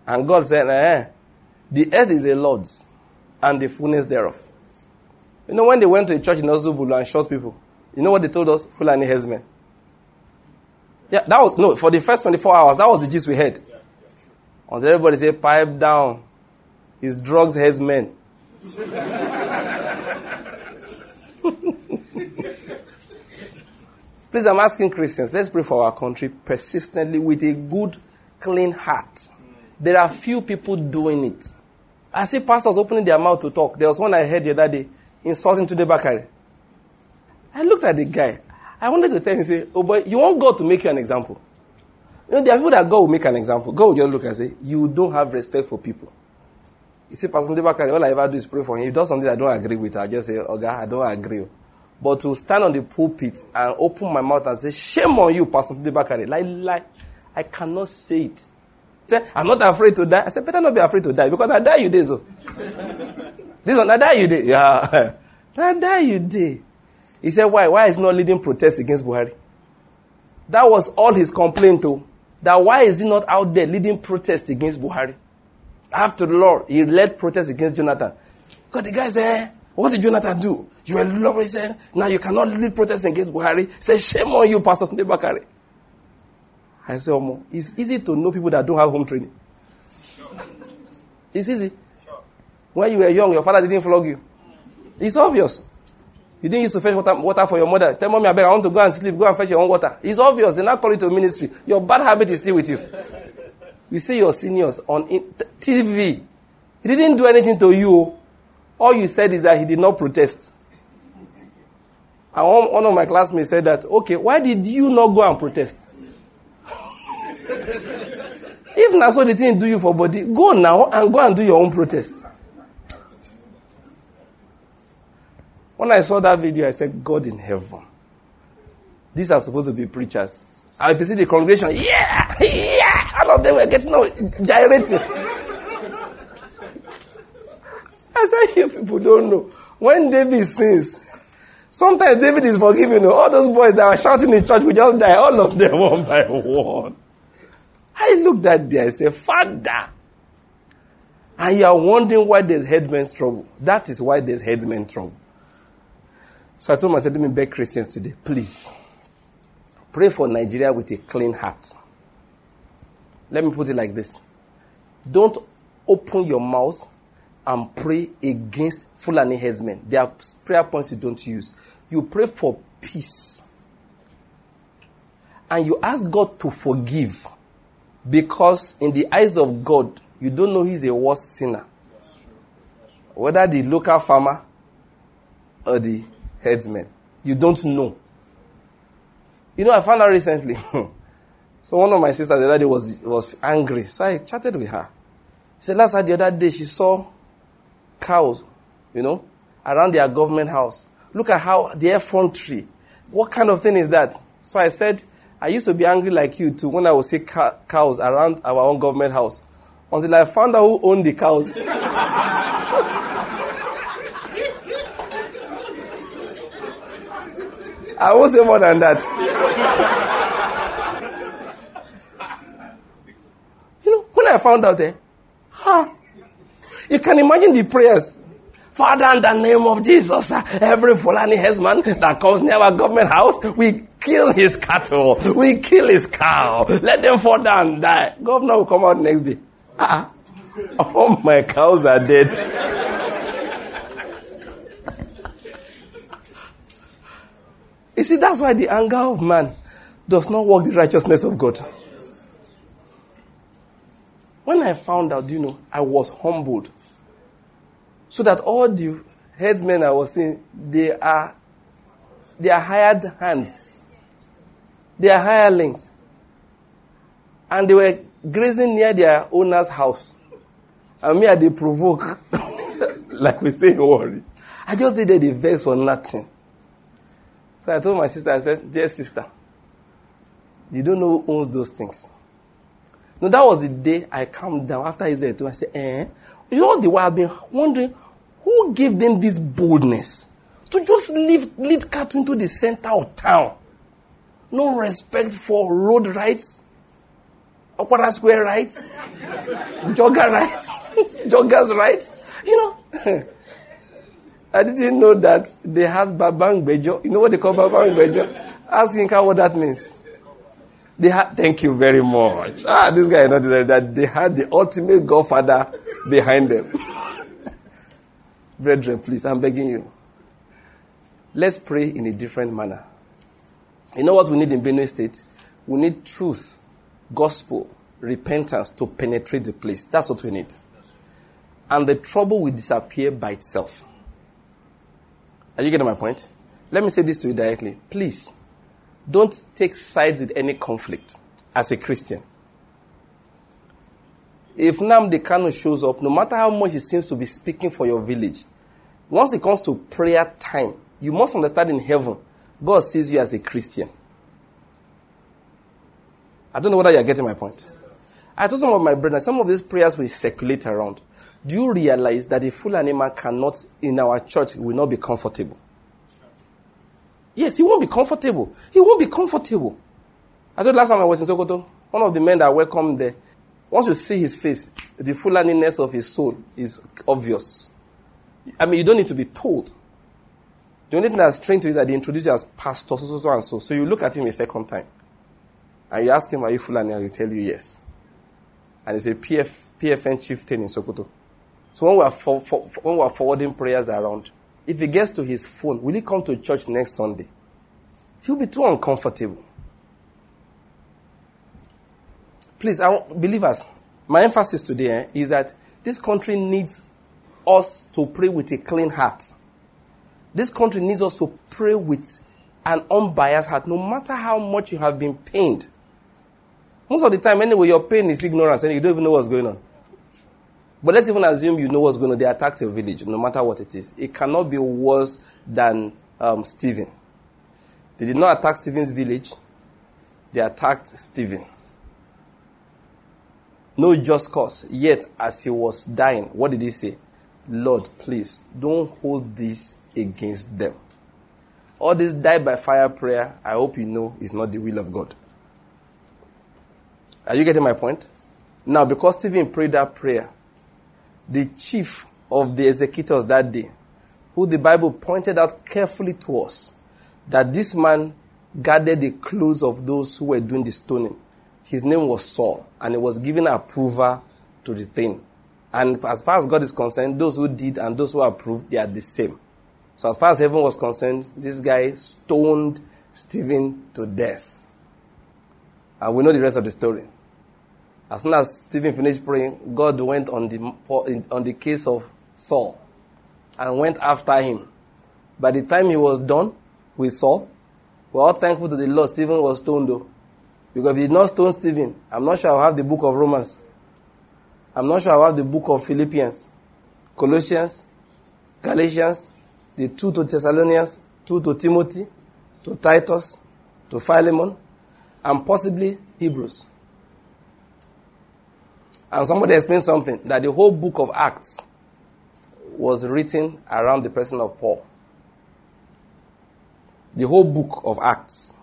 And God said, eh, the earth is the Lord's and the fullness thereof. You know, when they went to a church in Ozubulu and shot people, you know what they told us? Fulani herdsmen. Yeah, that was, no, for the first 24 hours, that was the gist we had. Until everybody said, pipe down. His drugs herdsmen. Please, I'm asking Christians, let's pray for our country persistently with a good, clean heart. There are few people doing it. I see pastors opening their mouth to talk. There was one I heard the other day insulting Tunde Bakare. I looked at the guy. I wanted to tell him, say, oh boy, you want God to make you an example. You know, there are people that God will make an example. God will just look and say, you don't have respect for people. You see, Pastor Bakare, all I ever do is pray for him. He does something I don't agree with. I just say, oh God, I don't agree. But to stand on the pulpit and open my mouth and say, shame on you, Pastor Bakare. Like, like, I cannot say it. Say, I'm not afraid to die. I said, better not be afraid to die because I die you did so. Oh. this one, I die you did. Yeah. I die you did. He said, why? Why is not leading protests against Buhari? That was all his complaint to. That why is he not out there leading protests against Buhari? After the Lord, he led protests against Jonathan. Because the guy said, eh, what did Jonathan do? You were said, now you cannot lead protest against Buhari. Say, shame on you, Pastor Tunde Bakare. I say, Omo, it's easy to know people that don't have home training. It's easy. Sure. When you were young, your father didn't flog you. It's obvious. You didn't used to fetch water, water for your mother. Tell mommy, I beg, I want to go and sleep. Go and fetch your own water. It's obvious. They're not calling to ministry. Your bad habit is still with you. You see your seniors on TV. He didn't do anything to you. All you said is that he did not protest. And one, of my classmates said that, okay, why did you not go and protest? if not so the thing do you for body, go now and go and do your own protest. When I saw that video, I said, God in heaven. These are supposed to be preachers. I see the congregation, yeah, yeah, all of them were getting no gyrating. I said, you people don't know. When David sings, sometimes David is forgiven. All those boys that were shouting in church will just die, all of them one by one. I looked at there, I said, Father. And you are wondering why there's herdsman's trouble. That is why there's headman trouble. So I told myself, let me beg Christians today, please. Pray for Nigeria with a clean heart. Let me put it like this. Don't open your mouth and pray against Fulani herdsmen. There are prayer points you don't use. You pray for peace. And you ask God to forgive. Because in the eyes of God, you don't know he's a worse sinner. Whether the local farmer or the herdsmen. You don't know. You know, I found out recently. so one of my sisters the other day was, was angry. So I chatted with her. She said last the other day she saw cows, you know, around their government house. Look at how the effrontery. What kind of thing is that? So I said, I used to be angry like you too when I would see cows around our own government house until I found out who owned the cows. I won't say more than that. you know, when I found out eh, there, huh, you can imagine the prayers. Father, in the name of Jesus, every Fulani herdsman that comes near our government house, we kill his cattle, we kill his cow, let them fall down and die. Governor will come out next day. Uh-uh. All my cows are dead. you see, that's why the anger of man does not work the righteousness of God. When I found out, you know, I was humbled. So that all the herdsmen I was seeing, they are they are hired hands. They are hirelings. And they were grazing near their owner's house. And me, I they provoke, like we say in worry. I just did the verse for nothing. So I told my sister, I said, Dear sister, you don't know who owns those things. No, that was the day I calmed down after Israel too. I said, eh? You know, the while I've been wondering who gave them this boldness to just leave, lead cattle into the center of town. No respect for road rights, Opera Square rights, jogger rights, joggers rights. You know, I didn't know that they had Babang Bejo. You know what they call Babang Bejo? Ask Inka what that means. They had, thank you very much. Ah, this guy not that they had the ultimate godfather behind them. Brethren, please, I'm begging you. Let's pray in a different manner. You know what we need in Benue State? We need truth, gospel, repentance to penetrate the place. That's what we need. And the trouble will disappear by itself. Are you getting my point? Let me say this to you directly. Please, don't take sides with any conflict as a Christian. If Nnamdi Kanu shows up, no matter how much he seems to be speaking for your village, once it comes to prayer time, you must understand in heaven, God sees you as a Christian. I don't know whether you're getting my point. I told some of my brethren, some of these prayers will circulate around. Do you realize that a Fulani man cannot, in our church, will not be comfortable? Yes, he won't be comfortable. He won't be comfortable. I told last time I was in Sokoto, one of the men that welcomed there, once you see his face, the fullaniness of his soul is obvious. I mean, you don't need to be told. The only thing that's strange to you is that they introduce you as pastor, so, so, so, and so. So you look at him a second time. And you ask him, Are you Fulani? And he'll tell you yes. And he's a PF, PFN chieftain in Sokoto. So when we, are for, for, when we are forwarding prayers around, if he gets to his phone, will he come to church next Sunday? He'll be too uncomfortable. Please, I believers, my emphasis today eh, is that this country needs us to pray with a clean heart. This country needs us to pray with an unbiased heart, no matter how much you have been pained. Most of the time, anyway, your pain is ignorance and you don't even know what's going on. But let's even assume you know what's going on. They attacked your village, no matter what it is. It cannot be worse than um, Stephen. They did not attack Stephen's village, they attacked Stephen. No just cause. Yet, as he was dying, what did he say? Lord, please don't hold this against them. All this die by fire prayer, I hope you know, is not the will of God. Are you getting my point? Now, because Stephen prayed that prayer, the chief of the executors that day, who the Bible pointed out carefully to us, that this man guarded the clothes of those who were doing the stoning. His name was Saul, and he was given approval to the thing. And as far as God is concerned, those who did and those who approved, they are the same. So as far as heaven was concerned, this guy stoned Stephen to death. And we know the rest of the story. As soon as Stephen finished praying, God went on the, on the case of Saul and went after him. By the time he was done with Saul, we're all thankful to the Lord. Stephen was stoned though. Because if he did not stone Stephen, I'm not sure I'll have the book of Romans. I'm not sure I'll have the book of Philippians, Colossians, Galatians, the two to Thessalonians, two to Timothy, to Titus, to Philemon, and possibly Hebrews. And somebody explained something that the whole book of Acts was written around the person of Paul. The whole book of Acts.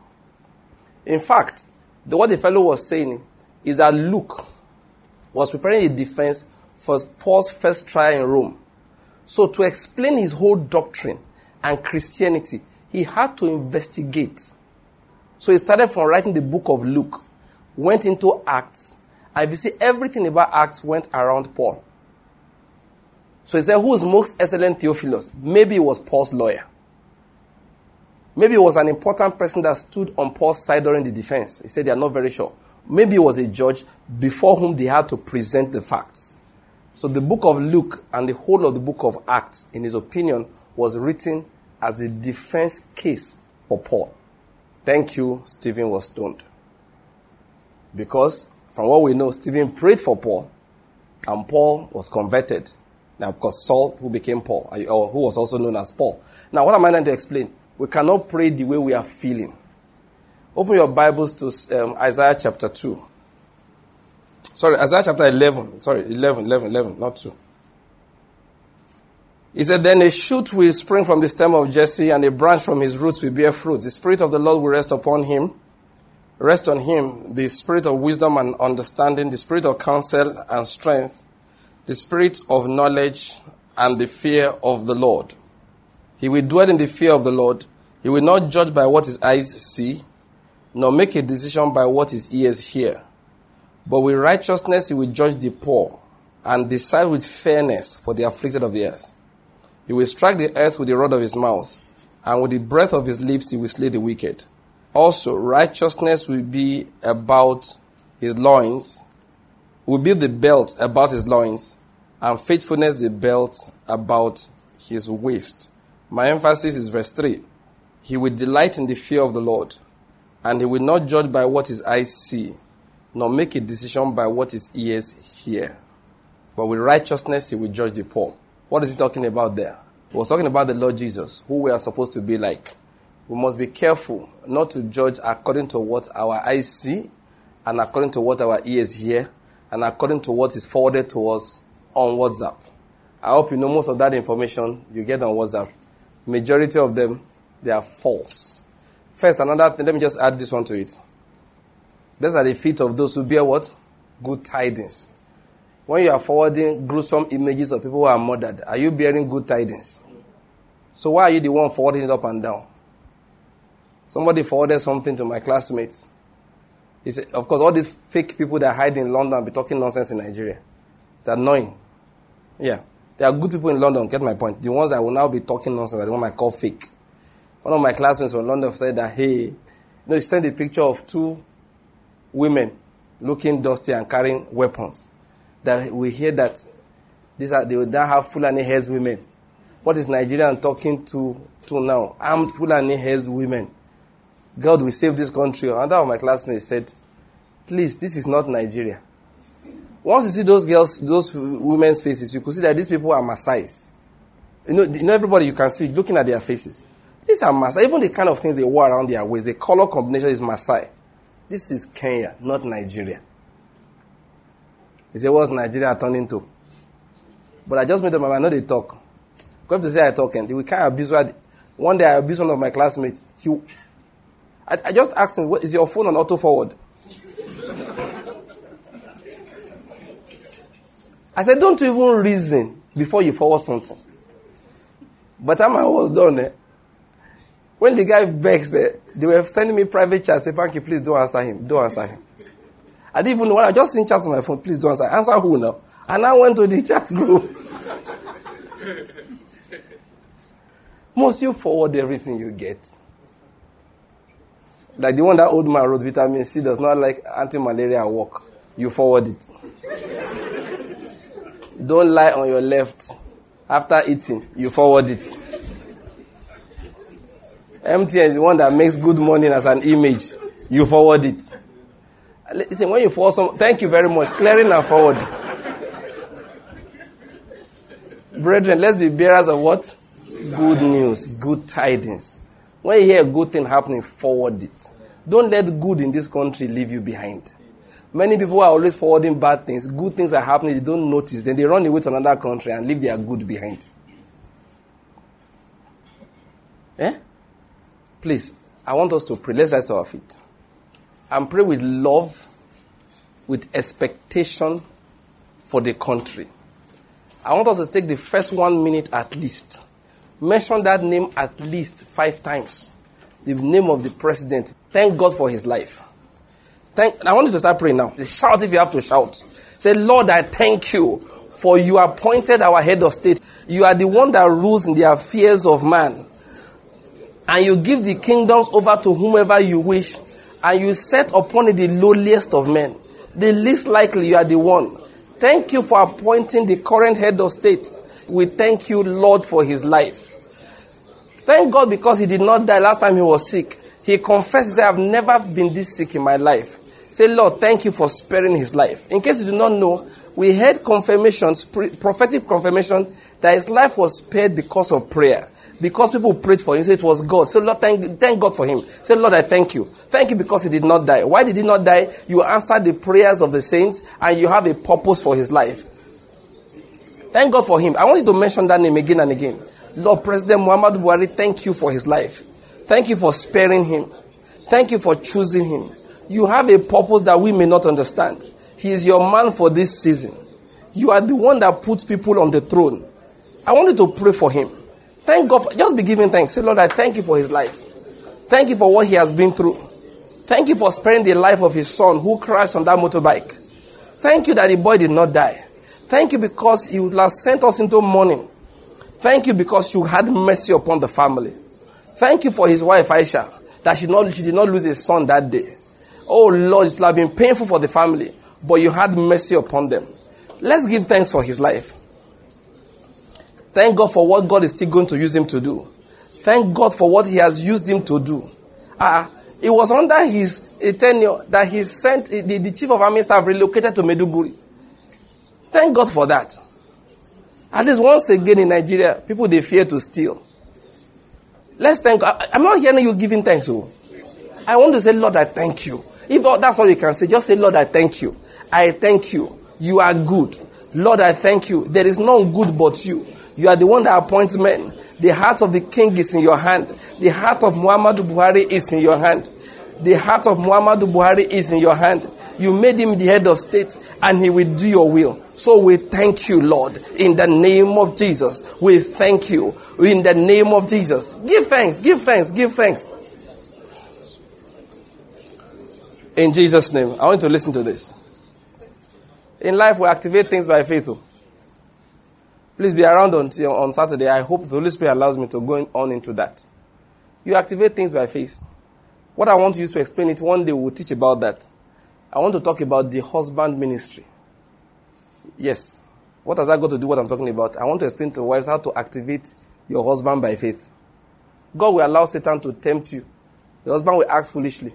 In fact, the, what the fellow was saying is that Luke was preparing a defense for Paul's first trial in Rome. So, to explain his whole doctrine and Christianity, he had to investigate. So, he started from writing the book of Luke, went into Acts, if you see, everything about Acts went around Paul. So he said, Who is most excellent Theophilus? Maybe it was Paul's lawyer. Maybe it was an important person that stood on Paul's side during the defense. He said they are not very sure. Maybe it was a judge before whom they had to present the facts. So the book of Luke and the whole of the book of Acts, in his opinion, was written as a defense case for Paul. Thank you, Stephen was stoned. Because from what we know, Stephen prayed for Paul, and Paul was converted. Now, of course, Saul, who became Paul, or who was also known as Paul. Now, what am I trying to explain? We cannot pray the way we are feeling. Open your Bibles to um, Isaiah chapter 2. Sorry, Isaiah chapter 11. Sorry, 11, 11, 11, not 2. He said, Then a shoot will spring from the stem of Jesse, and a branch from his roots will bear fruit. The Spirit of the Lord will rest upon him. Rest on him the Spirit of wisdom and understanding, the Spirit of counsel and strength, the Spirit of knowledge and the fear of the Lord. He will dwell in the fear of the Lord. He will not judge by what his eyes see, nor make a decision by what his ears hear. But with righteousness he will judge the poor, and decide with fairness for the afflicted of the earth. He will strike the earth with the rod of his mouth, and with the breath of his lips he will slay the wicked. Also, righteousness will be about his loins, will be the belt about his loins, and faithfulness the belt about his waist. My emphasis is verse 3. He will delight in the fear of the Lord, and he will not judge by what his eyes see, nor make a decision by what his ears hear. But with righteousness he will judge the poor. What is he talking about there? He was talking about the Lord Jesus, who we are supposed to be like. We must be careful not to judge according to what our eyes see, and according to what our ears hear, and according to what is forwarded to us on WhatsApp. I hope you know most of that information you get on WhatsApp majority of them, they are false. First, another thing, let me just add this one to it. These are the feet of those who bear what? Good tidings. When you are forwarding gruesome images of people who are murdered, are you bearing good tidings? So why are you the one forwarding it up and down? Somebody forwarded something to my classmates. He said, of course, all these fake people that hide in London be talking nonsense in Nigeria. It's annoying. Yeah. There are good people in London, get my point. The ones that will now be talking nonsense are the ones I call fake. One of my classmates from London said that, hey, you know, he sent a picture of two women looking dusty and carrying weapons. That we hear that these are, they will now have Fulani herdswomen. What is Nigerian talking to, to now? Armed Fulani herdswomen. God will save this country. Another of my classmates said, please, this is not Nigeria. Once you see those girls, those women's faces, you could see that these people are Maasais. You know, you know everybody you can see looking at their faces. These are Maasai. Even the kind of things they wear around their waist, the color combination is Maasai. This is Kenya, not Nigeria. He said, what's Nigeria turning to? But I just made up my mind, know they talk. Go to say I talk and we can't abuse one day I abused one of my classmates. He, I, I just asked him, is your phone on auto forward? I said, don't even reason before you forward something. But time I was done, eh, when the guy vexed, eh, they were sending me private chats. Say, Banky, please don't answer him. Don't answer him. I didn't even know. I just seen chats on my phone. Please don't answer. Answer who now? And I went to the chat group. Must you forward everything you get? Like the one that old man wrote, vitamin C does not like anti-malaria work. You forward it. Don't lie on your left. After eating, you forward it. MTN is the one that makes good money as an image. You forward it. Listen, when you forward some, thank you very much. Clearing and forward. Brethren, let's be bearers of what? Good news, good tidings. When you hear a good thing happening, forward it. Don't let good in this country leave you behind. Many people are always forwarding bad things. Good things are happening, they don't notice. Then they run away to another country and leave their good behind. Eh? Please, I want us to pray. Let's rise to our feet. And pray with love, with expectation, for the country. I want us to take the first one minute at least. Mention that name at least five times. The name of the president. Thank God for his life. Thank, I want you to start praying now. Shout if you have to shout. Say, Lord, I thank you for you appointed our head of state. You are the one that rules in the affairs of man. And you give the kingdoms over to whomever you wish. And you set upon it the lowliest of men. The least likely you are the one. Thank you for appointing the current head of state. We thank you, Lord, for his life. Thank God because he did not die last time he was sick. He confessed, I have never been this sick in my life. Say, Lord, thank you for sparing his life. In case you do not know, we had confirmations, prophetic confirmation, that his life was spared because of prayer. Because people prayed for him, so it was God. So Lord, thank, thank God for him. Say, Lord, I thank you. Thank you because he did not die. Why did he not die? You answered the prayers of the saints and you have a purpose for his life. Thank God for him. I want you to mention that name again and again. Lord President Muhammad Buhari, thank you for his life. Thank you for sparing him. Thank you for choosing him. You have a purpose that we may not understand. He is your man for this season. You are the one that puts people on the throne. I want you to pray for him. Thank God. For, just be giving thanks. Say, Lord, I thank you for his life. Thank you for what he has been through. Thank you for sparing the life of his son who crashed on that motorbike. Thank you that the boy did not die. Thank you because you have sent us into mourning. Thank you because you had mercy upon the family. Thank you for his wife Aisha that she, not, she did not lose a son that day. Oh Lord, it would have been painful for the family, but you had mercy upon them. Let's give thanks for his life. Thank God for what God is still going to use him to do. Thank God for what he has used him to do. Ah, uh, it was under his tenure that he sent the, the chief of army staff relocated to Maiduguri. Thank God for that. At least once again in Nigeria, people they fear to steal. Let's thank I, I'm not hearing you giving thanks. Oh. I want to say, Lord, I thank you. If that's all you can say, just say, Lord, I thank you. I thank you. You are good. Lord, I thank you. There is none good but you. You are the one that appoints men. The heart of the king is in your hand. The heart of Muhammadu Buhari is in your hand. The heart of Muhammadu Buhari is in your hand. You made him the head of state and he will do your will. So we thank you, Lord, in the name of Jesus. We thank you in the name of Jesus. Give thanks, give thanks, give thanks. In Jesus' name. I want you to listen to this. In life, we activate things by faith. Oh. Please be around on, on Saturday. I hope the Holy Spirit allows me to go on into that. You activate things by faith. What I want you to explain it, one day we'll teach about that. I want to talk about the husband ministry. Yes. What has that got to do with what I'm talking about? I want to explain to wives how to activate your husband by faith. God will allow Satan to tempt you. The husband will act foolishly.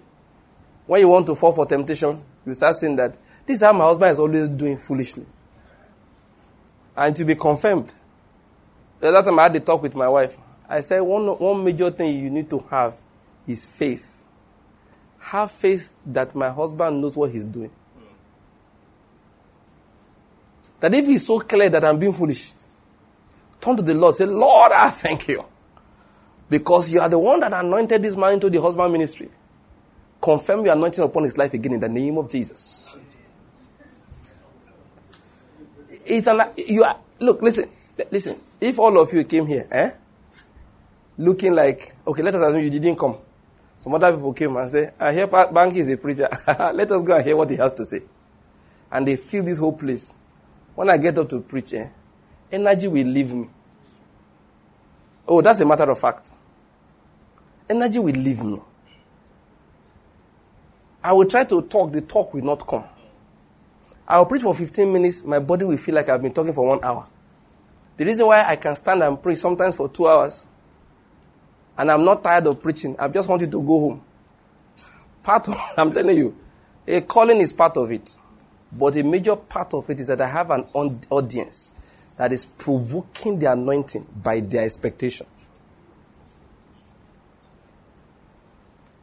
When you want to fall for temptation, you start saying that this is how my husband is always doing foolishly. And to be confirmed. The other time I had a talk with my wife. I said one, one major thing you need to have is faith. Have faith that my husband knows what he's doing. That if he's so clear that I'm being foolish, turn to the Lord, say, Lord, I thank you. Because you are the one that anointed this man into the husband ministry confirm your anointing upon his life again in the name of Jesus. It's an, you are, look, listen, listen. If all of you came here, eh, looking like, okay, let us assume you didn't come. Some other people came and say, I hear Banky is a preacher. let us go and hear what he has to say. And they fill this whole place. When I get up to preach, eh, energy will leave me. Oh, that's a matter of fact. Energy will leave me. I will try to talk, the talk will not come. I will preach for 15 minutes, my body will feel like I've been talking for one hour. The reason why I can stand and preach sometimes for two hours, and I'm not tired of preaching, I just wanted to go home. Part of, I'm telling you, a calling is part of it. But a major part of it is that I have an audience that is provoking the anointing by their expectation.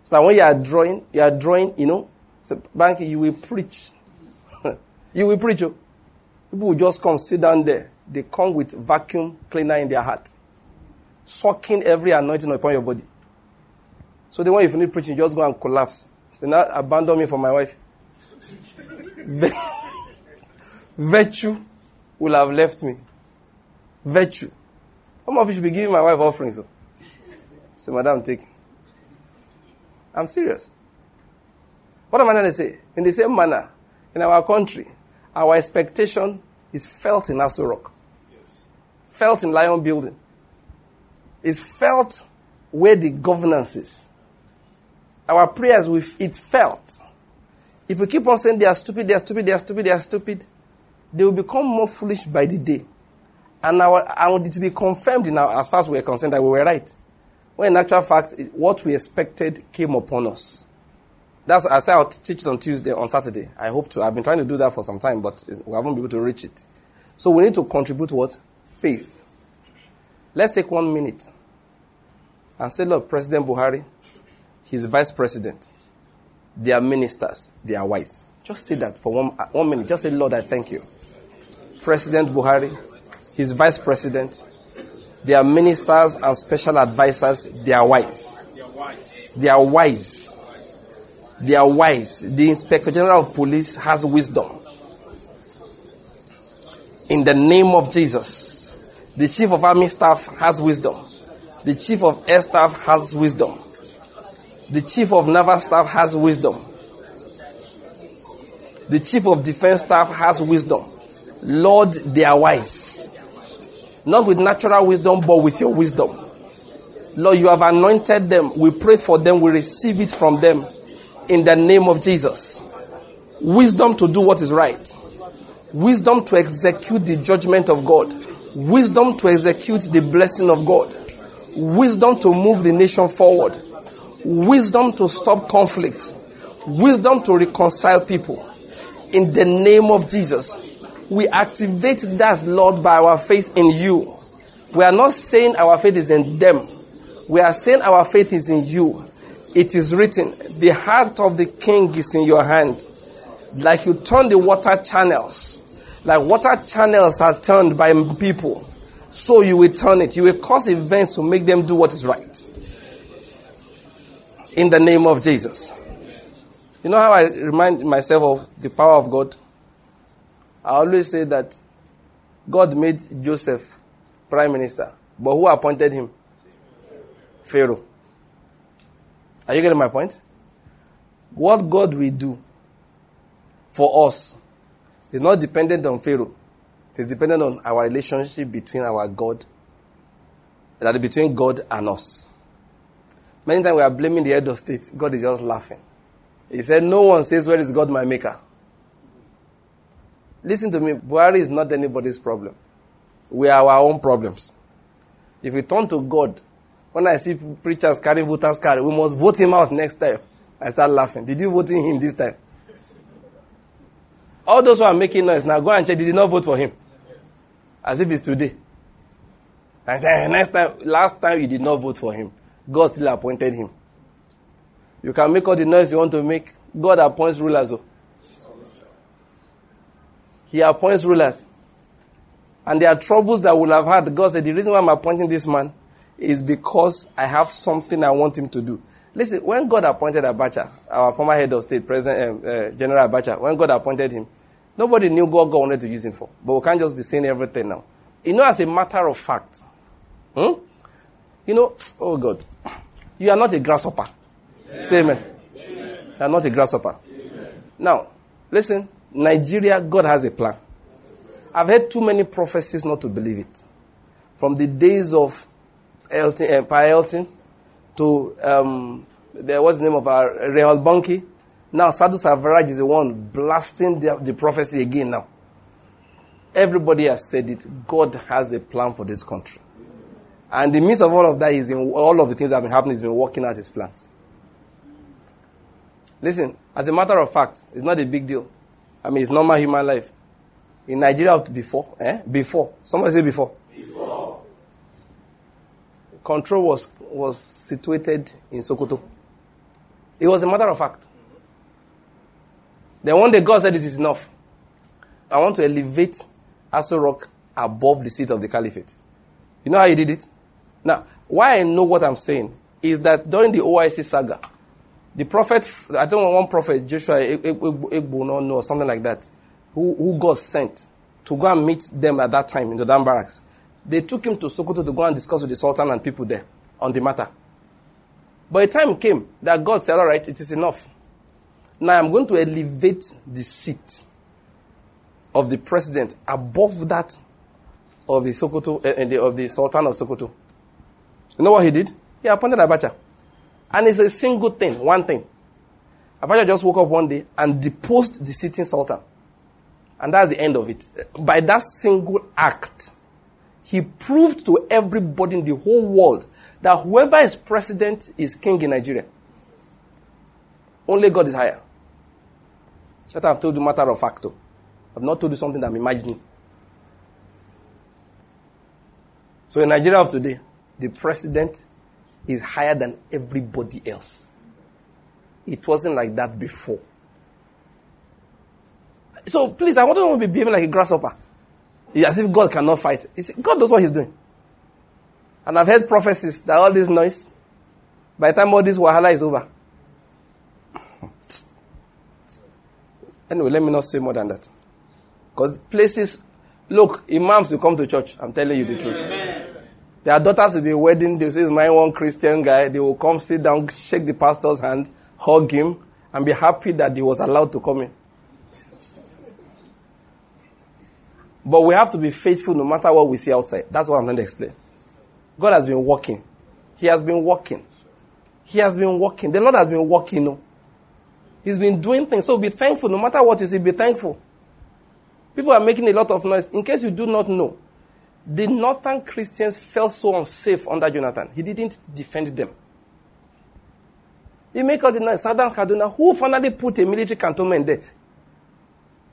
So that when you are drawing, you are drawing, you know, so Banky, you will preach. you will preach. Oh. People will just come, sit down there. They come with vacuum cleaner in their heart, sucking every anointing upon your body. So then when you finish preaching, just go and collapse. Do not abandon me for my wife. virtue will have left me. Virtue. How of you should be giving my wife offerings? So, so madam, take. I'm serious. What am I going to say? In the same manner, in our country, our expectation is felt in Aso Rock, yes. felt in Lion Building, is felt where the governance is. Our prayers, with it felt. If we keep on saying they are stupid, they are stupid, they are stupid, they are stupid, they will become more foolish by the day. And I want it to be confirmed our, as far as we are concerned that we were right. When in actual fact, what we expected came upon us. That's I said I'll teach it on Tuesday, on Saturday. I hope to. I've been trying to do that for some time, but we haven't been able to reach it. So we need to contribute what? Faith. Let's take one minute and say, look, President Buhari, his vice president, their ministers, they are wise. Just say that for one, uh, one minute. Just say, Lord, I thank you. President Buhari, his vice president, their ministers and special advisors, they are wise. They are wise. They are wise. The Inspector General of Police has wisdom. In the name of Jesus. The Chief of Army Staff has wisdom. The Chief of Air Staff has wisdom. The Chief of Naval Staff has wisdom. The Chief of Defense Staff has wisdom. Lord, they are wise. Not with natural wisdom, but with your wisdom. Lord, you have anointed them. We pray for them. We receive it from them in the name of Jesus. Wisdom to do what is right. Wisdom to execute the judgment of God. Wisdom to execute the blessing of God. Wisdom to move the nation forward. Wisdom to stop conflicts. Wisdom to reconcile people. In the name of Jesus, we activate that, Lord, by our faith in you. We are not saying our faith is in them. We are saying our faith is in you. It is written, the heart of the king is in your hand. Like you turn the water channels. Like water channels are turned by people. So you will turn it. You will cause events to make them do what is right. In the name of Jesus. You know how I remind myself of the power of God? I always say that God made Joseph prime minister, but who appointed him? Pharaoh. Are you getting my point? What God will do for us is not dependent on Pharaoh. It is dependent on our relationship between our God, that between God and us. Many times we are blaming the head of state. God is just laughing. He said, No one says, Where is God my maker? Listen to me, Buhari is not anybody's problem. We are our own problems. If we turn to God, when I see preachers carrying voters' card, we must vote him out next time. I start laughing. Did you vote in him this time? All those who are making noise now, go and check. Did you not vote for him? As if it's today. And say, next time, last time you did not vote for him. God still appointed him. You can make all the noise you want to make. God appoints rulers. Oh. He appoints rulers. And there are troubles that we'll have had. God said, the reason why I'm appointing this man is because I have something I want him to do. Listen, when God appointed Abacha, our former head of state, President um, uh, General Abacha, when God appointed him, nobody knew what God wanted to use him for. But we can't just be saying everything now. You know, as a matter of fact, hmm? You know, oh God, you are not a grasshopper. Amen. Say amen. amen. You are not a grasshopper. Amen. Now, listen, Nigeria, God has a plan. I've heard too many prophecies not to believe it. From the days of Elton, Empire uh, Elton to um, the, what's the name of our Reinhold Bonnke. Now Sadhu Selvaraj is the one blasting the, the prophecy again now. Everybody has said it. God has a plan for this country. And the midst of all of that is in all of the things that have been happening, he's been working out his plans. Listen, as a matter of fact, it's not a big deal. I mean, it's normal human life. In Nigeria, before, eh? Before. Somebody say before. Before. Control was, was situated in Sokoto. It was a matter of fact. Then one day God said, This is enough. I want to elevate Aso Rock above the seat of the caliphate. You know how he did it? Now, why I know what I'm saying is that during the OIC saga, the prophet, I don't know one prophet, Joshua Egbono or something like that, who, who God sent to go and meet them at that time in Dodan barracks, they took him to Sokoto to go and discuss with the Sultan and people there on the matter. But a time came that God said, All right, it is enough. Now I'm going to elevate the seat of the president above that of the Sokoto, uh, of the Sultan of Sokoto. You know what he did? He appointed Abacha. And it's a single thing, one thing. Abacha just woke up one day and deposed the sitting Sultan. And that's the end of it. By that single act, he proved to everybody in the whole world that whoever is president is king in Nigeria. Only God is higher. That I've told you matter of fact. I've not told you something that I'm imagining. So in Nigeria of today, the president is higher than everybody else. It wasn't like that before. So please, I want to be behaving like a grasshopper. As if God cannot fight. See, God knows what He's doing. And I've heard prophecies that all this noise, by the time all this wahala is over. anyway, let me not say more than that. Because places, look, imams will come to church. I'm telling you the truth. Amen. Their daughters will be wedding. They say, it's my one Christian guy. They will come, sit down, shake the pastor's hand, hug him, and be happy that he was allowed to come in. But we have to be faithful no matter what we see outside. That's what I'm going to explain. God has been working. He has been working. He has been working. The Lord has been working. He's been doing things. So be thankful. No matter what you see, be thankful. People are making a lot of noise. In case you do not know, the northern Christians felt so unsafe under Jonathan. He didn't defend them. He made all the. Southern Kaduna, who finally put a military cantonment there?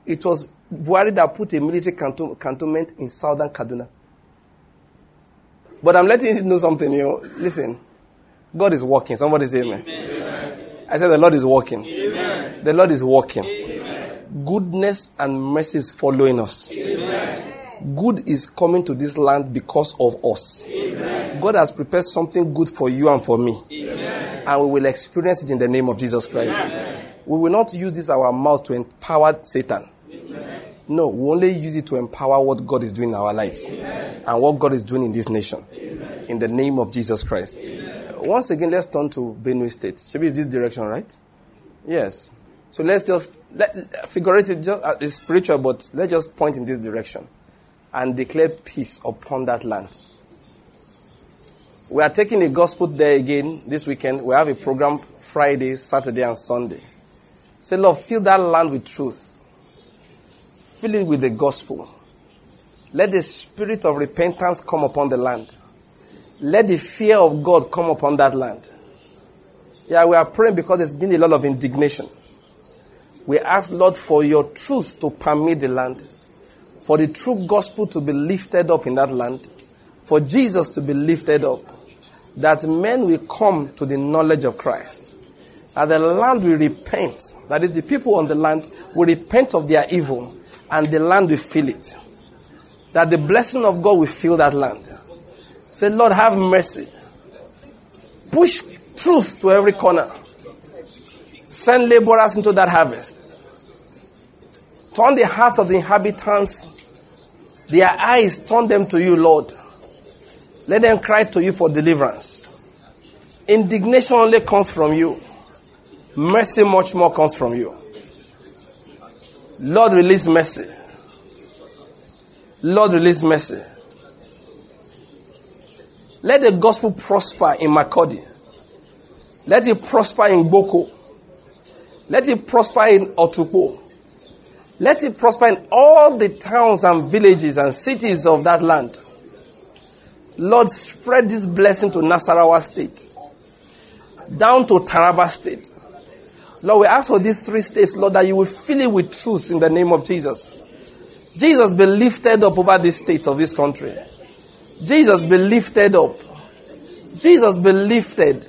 It was Buhari that put a military cantonment in southern Kaduna. But I'm letting you know something, you know. Listen, God is working. Somebody say amen. amen. I said the Lord is working. Amen. The Lord is working. Amen. Goodness and mercy is following us. Good is coming to this land because of us. God has prepared something good for you and for me. And we will experience it in the name of Jesus Christ. We will not use this our mouth to empower Satan. No, we only use it to empower what God is doing in our lives Amen. and what God is doing in this nation. Amen. In the name of Jesus Christ. Amen. Once again, let's turn to Benue State. Should be this direction, right? Yes. So let's just, let, figurative, just, uh, it's spiritual, but let's just point in this direction and declare peace upon that land. We are taking the gospel there again this weekend. We have a program Friday, Saturday, and Sunday. Say, Lord, fill that land with truth fill it with the gospel. Let the spirit of repentance come upon the land. Let the fear of God come upon that land. Yeah, we are praying because there's been a lot of indignation. We ask, Lord, for your truth to permeate the land, for the true gospel to be lifted up in that land, for Jesus to be lifted up, that men will come to the knowledge of Christ. That the land will repent, that is, the people on the land will repent of their evil and the land will fill it. That the blessing of God will fill that land. Say, Lord, have mercy. Push truth to every corner. Send laborers into that harvest. Turn the hearts of the inhabitants, their eyes, turn them to you, Lord. Let them cry to you for deliverance. Indignation only comes from you. Mercy much more comes from you. Lord, release mercy. Lord, release mercy. Let the gospel prosper in Makurdi. Let it prosper in Gboko. Let it prosper in Otukpo. Let it prosper in all the towns and villages and cities of that land. Lord, spread this blessing to Nasarawa State, down to Taraba State, Lord, we ask for these three states, Lord, that you will fill it with truth in the name of Jesus. Jesus be lifted up over these states of this country. Jesus be lifted up. Jesus be lifted.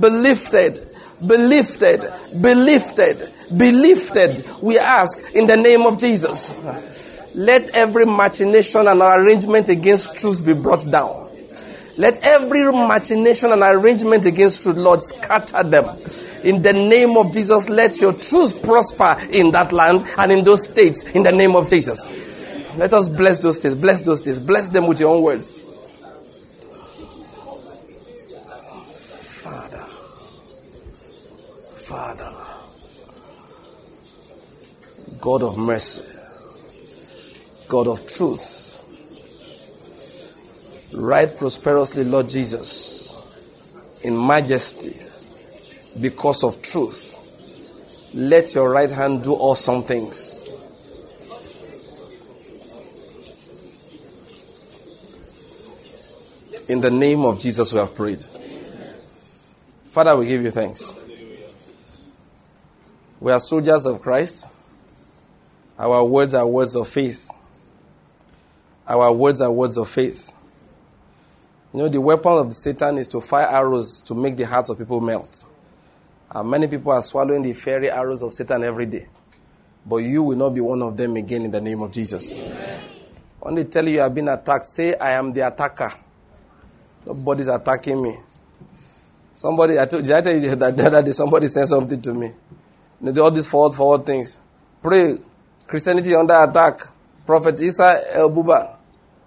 Be lifted. Be lifted. Be lifted. Be lifted. Be lifted, we ask in the name of Jesus. Let every machination and arrangement against truth be brought down. Let every machination and arrangement against truth, Lord, scatter them. In the name of Jesus, let your truth prosper in that land and in those states. In the name of Jesus. Let us bless those states. Bless those states. Bless them with your own words. God of mercy. God of truth. Ride prosperously, Lord Jesus, in majesty, because of truth. Let your right hand do awesome things. In the name of Jesus, we have prayed. Father, we give you thanks. We are soldiers of Christ. Our words are words of faith. Our words are words of faith. You know, the weapon of Satan is to fire arrows to make the hearts of people melt. And many people are swallowing the fiery arrows of Satan every day. But you will not be one of them again in the name of Jesus. Amen. When they tell you you have been attacked, say, I am the attacker. Nobody's attacking me. Somebody, I told, did I tell you that the other day somebody sent something to me? All these forward, forward things. Pray. Christianity under attack. Prophet Isa El Buba.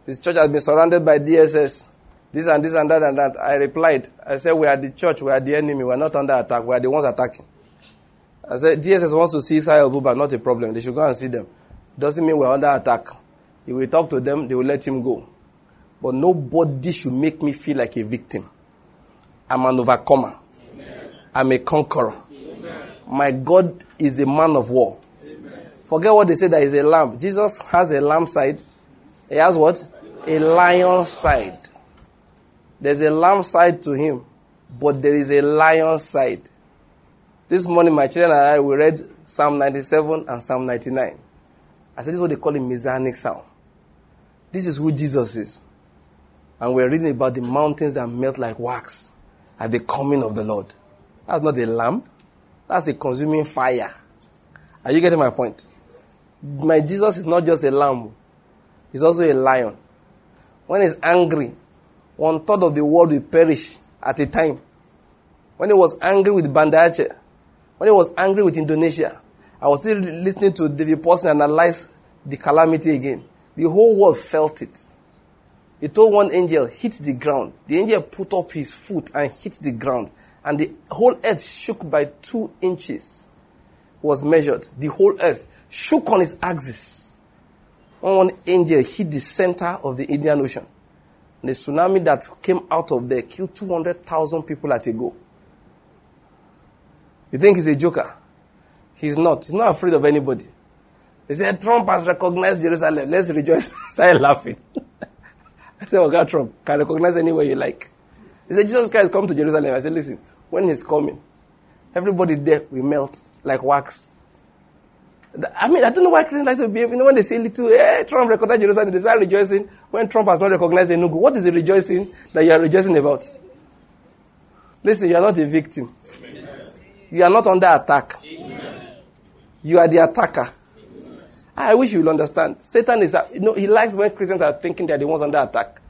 His church has been surrounded by DSS. This and this and that and that. I replied. I said, We are the church. We are the enemy. We are not under attack. We are the ones attacking. I said, DSS wants to see Isa El Buba. Not a problem. They should go and see them. Doesn't mean we're under attack. If we talk to them, they will let him go. But nobody should make me feel like a victim. I'm an overcomer. Amen. I'm a conqueror. Amen. My God is a man of war. Forget what they say that he's a lamb. Jesus has a lamb side. He has what? A lion side. There's a lamb side to him, but there is a lion side. This morning, my children and I, we read Psalm 97 and Psalm 99. I said, this is what they call a messianic psalm. This is who Jesus is. And we're reading about the mountains that melt like wax at the coming of the Lord. That's not a lamp. That's a consuming fire. Are you getting my point? My Jesus is not just a lamb. He's also a lion. When he's angry, one third of the world will perish at a time. When he was angry with Banda when he was angry with Indonesia, I was still listening to David Pawson analyze the calamity again. The whole world felt it. He told one angel, hit the ground. The angel put up his foot and hit the ground. And the whole earth shook by two inches, was measured. The whole earth shook on its axis. One angel hit the center of the Indian Ocean. And the tsunami that came out of there killed 200,000 people at a go. You think he's a joker? He's not. He's not afraid of anybody. He said, Trump has recognized Jerusalem. Let's rejoice. I started laughing. I said, Oh God, Trump can recognize anywhere you like. He said, Jesus Christ come to Jerusalem. I said, listen, when he's coming, everybody there will melt like wax. I mean, I don't know why Christians like to behave. You know, when they say little, hey, Trump recognized Jerusalem, they start rejoicing when Trump has not recognized Enugu. What is the rejoicing that you are rejoicing about? Listen, you are not a victim. You are not under attack. You are the attacker. I wish you will understand. Satan is, you know, he likes when Christians are thinking they're the ones under attack.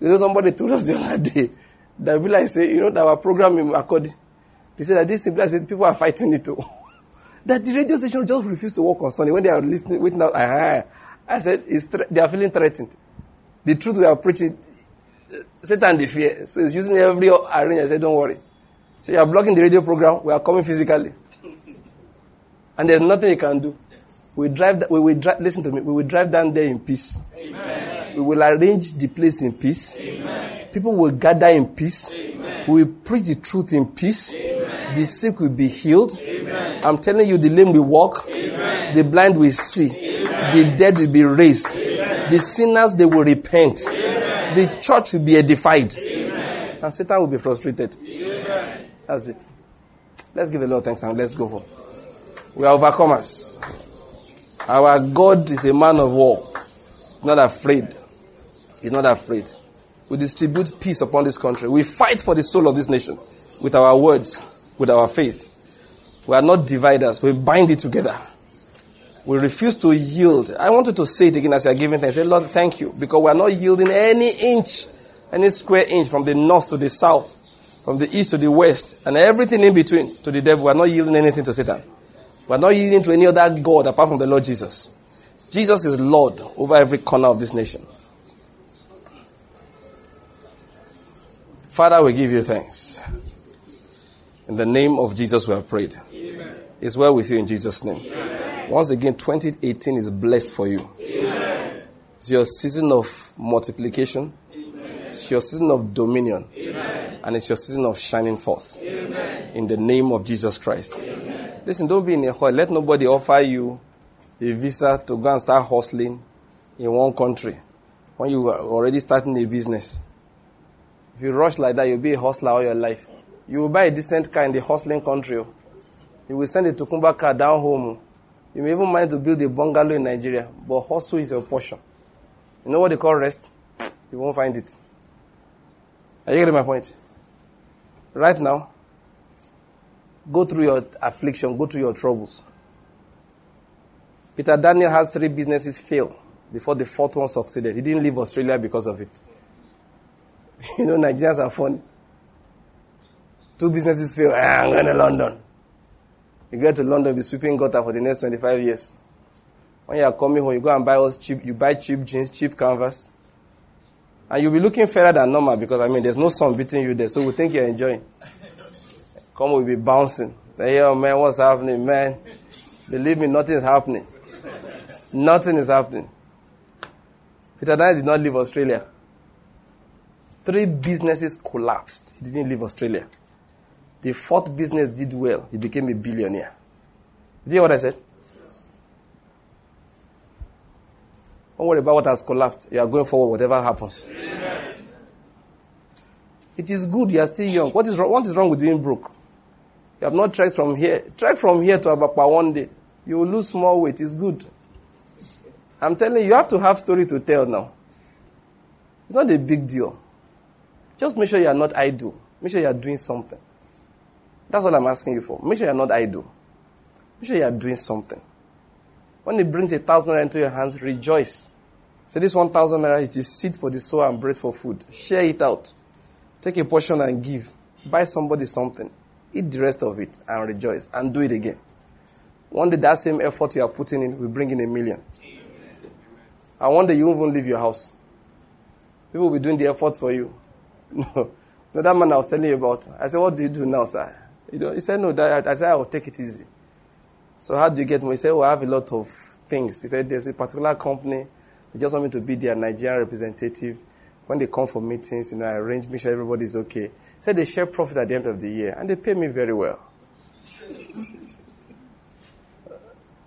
You know, somebody told us the other day that people like say, you know, that our program in they said that this simply said people are fighting it too. that the radio station just refused to work on Sunday when they are listening, waiting out. I, I said, they are feeling threatened. The truth we are preaching, uh, Satan the fear. So he's using every arena. I said, don't worry. So you are blocking the radio program. We are coming physically. And there's nothing you can do. We drive. We will drive. Listen to me. We will drive down there in peace. Amen. We will arrange the place in peace. Amen. People will gather in peace. Amen. We will preach the truth in peace. The sick will be healed. I'm telling you, the lame will walk. The blind will see. The dead will be raised. The sinners they will repent. The church will be edified. And Satan will be frustrated. That's it. Let's give the Lord thanks and let's go home. We are overcomers. Our God is a man of war. He's not afraid. He's not afraid. We distribute peace upon this country. We fight for the soul of this nation with our words, with our faith. We are not dividers. We bind it together. We refuse to yield. I wanted to say it again as you are giving thanks. Say, Lord, thank you. Because we are not yielding any inch any square inch from the north to the south, from the east to the west, and everything in between to the devil. We are not yielding anything to Satan. We are not yielding to any other God apart from the Lord Jesus. Jesus is Lord over every corner of this nation. Father, we give you thanks. In the name of Jesus, we have prayed. Amen. It's well with you in Jesus' name. Amen. Once again, 2018 is blessed for you. Amen. It's your season of multiplication. It's your season of dominion. And it's your season of shining forth. In the name of Jesus Christ. Listen, don't be in a hurry. Let nobody offer you a visa to go and start hustling in one country when you are already starting a business. If you rush like that, you'll be a hustler all your life. You will buy a decent car in the hustling country. Oh. You will send a Tokunbo car down home. Oh. You may even mind to build a bungalow in Nigeria, but hustle is your portion. You know what they call rest? You won't find it. Are you getting my point? Right now, go through your affliction, go through your troubles. Peter Daniel has three businesses fail before the fourth one succeeded. He didn't leave Australia because of it. You know, Nigerians are funny. Two businesses fail. Ah, I'm going to London. You get to London, be sweeping gutter for the next 25 years. When you are coming home, you go and buy us cheap. You buy cheap jeans, cheap canvas, and you'll be looking fairer than normal because I mean, there's no sun beating you there, so we think you're enjoying. Come, we'll be bouncing. Say, yo, man, what's happening, man? Believe me, nothing is happening. Nothing is happening. Peter Daniel did not leave Australia. Three businesses collapsed. He didn't leave Australia. The fourth business did well. He became a billionaire. Did you hear what I said? Don't worry about what has collapsed. You are going forward, whatever happens. Amen. It is good. You are still young. What is, wrong, what is wrong with being broke? You have not trekked from here. Trek from here to Abapa one day. You will lose more weight. It's good. I'm telling you, you have to have story to tell now. It's not a big deal. Just make sure you are not idle. Make sure you are doing something. That's what I'm asking you for. Make sure you are not idle. Make sure you are doing something. When it brings a thousand naira into your hands, rejoice. Say this one thousand naira it is seed for the soul and bread for food. Share it out. Take a portion and give. Buy somebody something. Eat the rest of it and rejoice and do it again. One day that same effort you are putting in will bring in a million. And one day you won't even leave your house. People will be doing the efforts for you. No. No, that man I was telling you about. I said, What do you do now, sir? You know, he said, No, that, I said, I will take it easy. So how do you get more? He said, Well, I have a lot of things. He said, There's a particular company. They just want me to be their Nigerian representative. When they come for meetings, you know, I arrange, make sure everybody's okay. He said they share profit at the end of the year, and they pay me very well.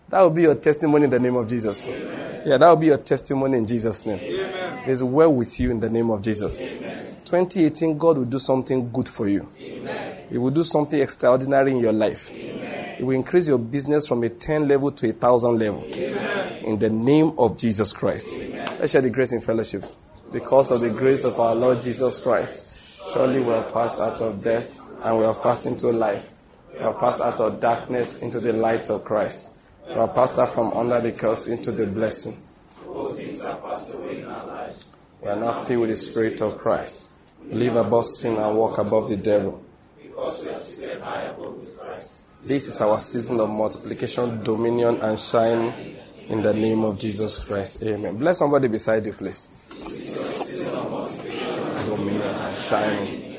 that will be your testimony in the name of Jesus. Amen. Yeah, that will be your testimony in Jesus' name. Amen. It's well with you in the name of Jesus. Amen. 2018, God will do something good for you. Amen. He will do something extraordinary in your life. Amen. Will increase your business from a 10 level to a 1,000 level. Amen. In the name of Jesus Christ. Let's share the grace in fellowship. Because of the grace of our Lord Jesus Christ, surely we have passed out of death and we have passed into life. We have passed out of darkness into the light of Christ. We have passed out from under the curse into the blessing. All things passed away in our lives. We are now filled with the Spirit of Christ live above sin and walk above the devil. Because we are seated high above with Christ. This is our season of multiplication, dominion, and shine in the name of Jesus Christ. Amen. Bless somebody beside you, please. Dominion and shining.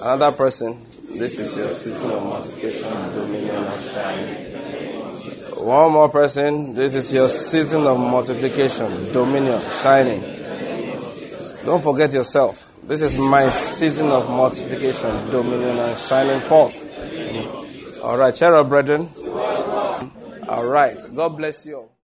Another person, this is your season of multiplication, dominion, and shining. One more person, this is your season of multiplication, dominion, shining. Don't forget yourself. This is my season of multiplication, dominion, and shining forth. All right, cheer up, brethren. All right, God bless you all.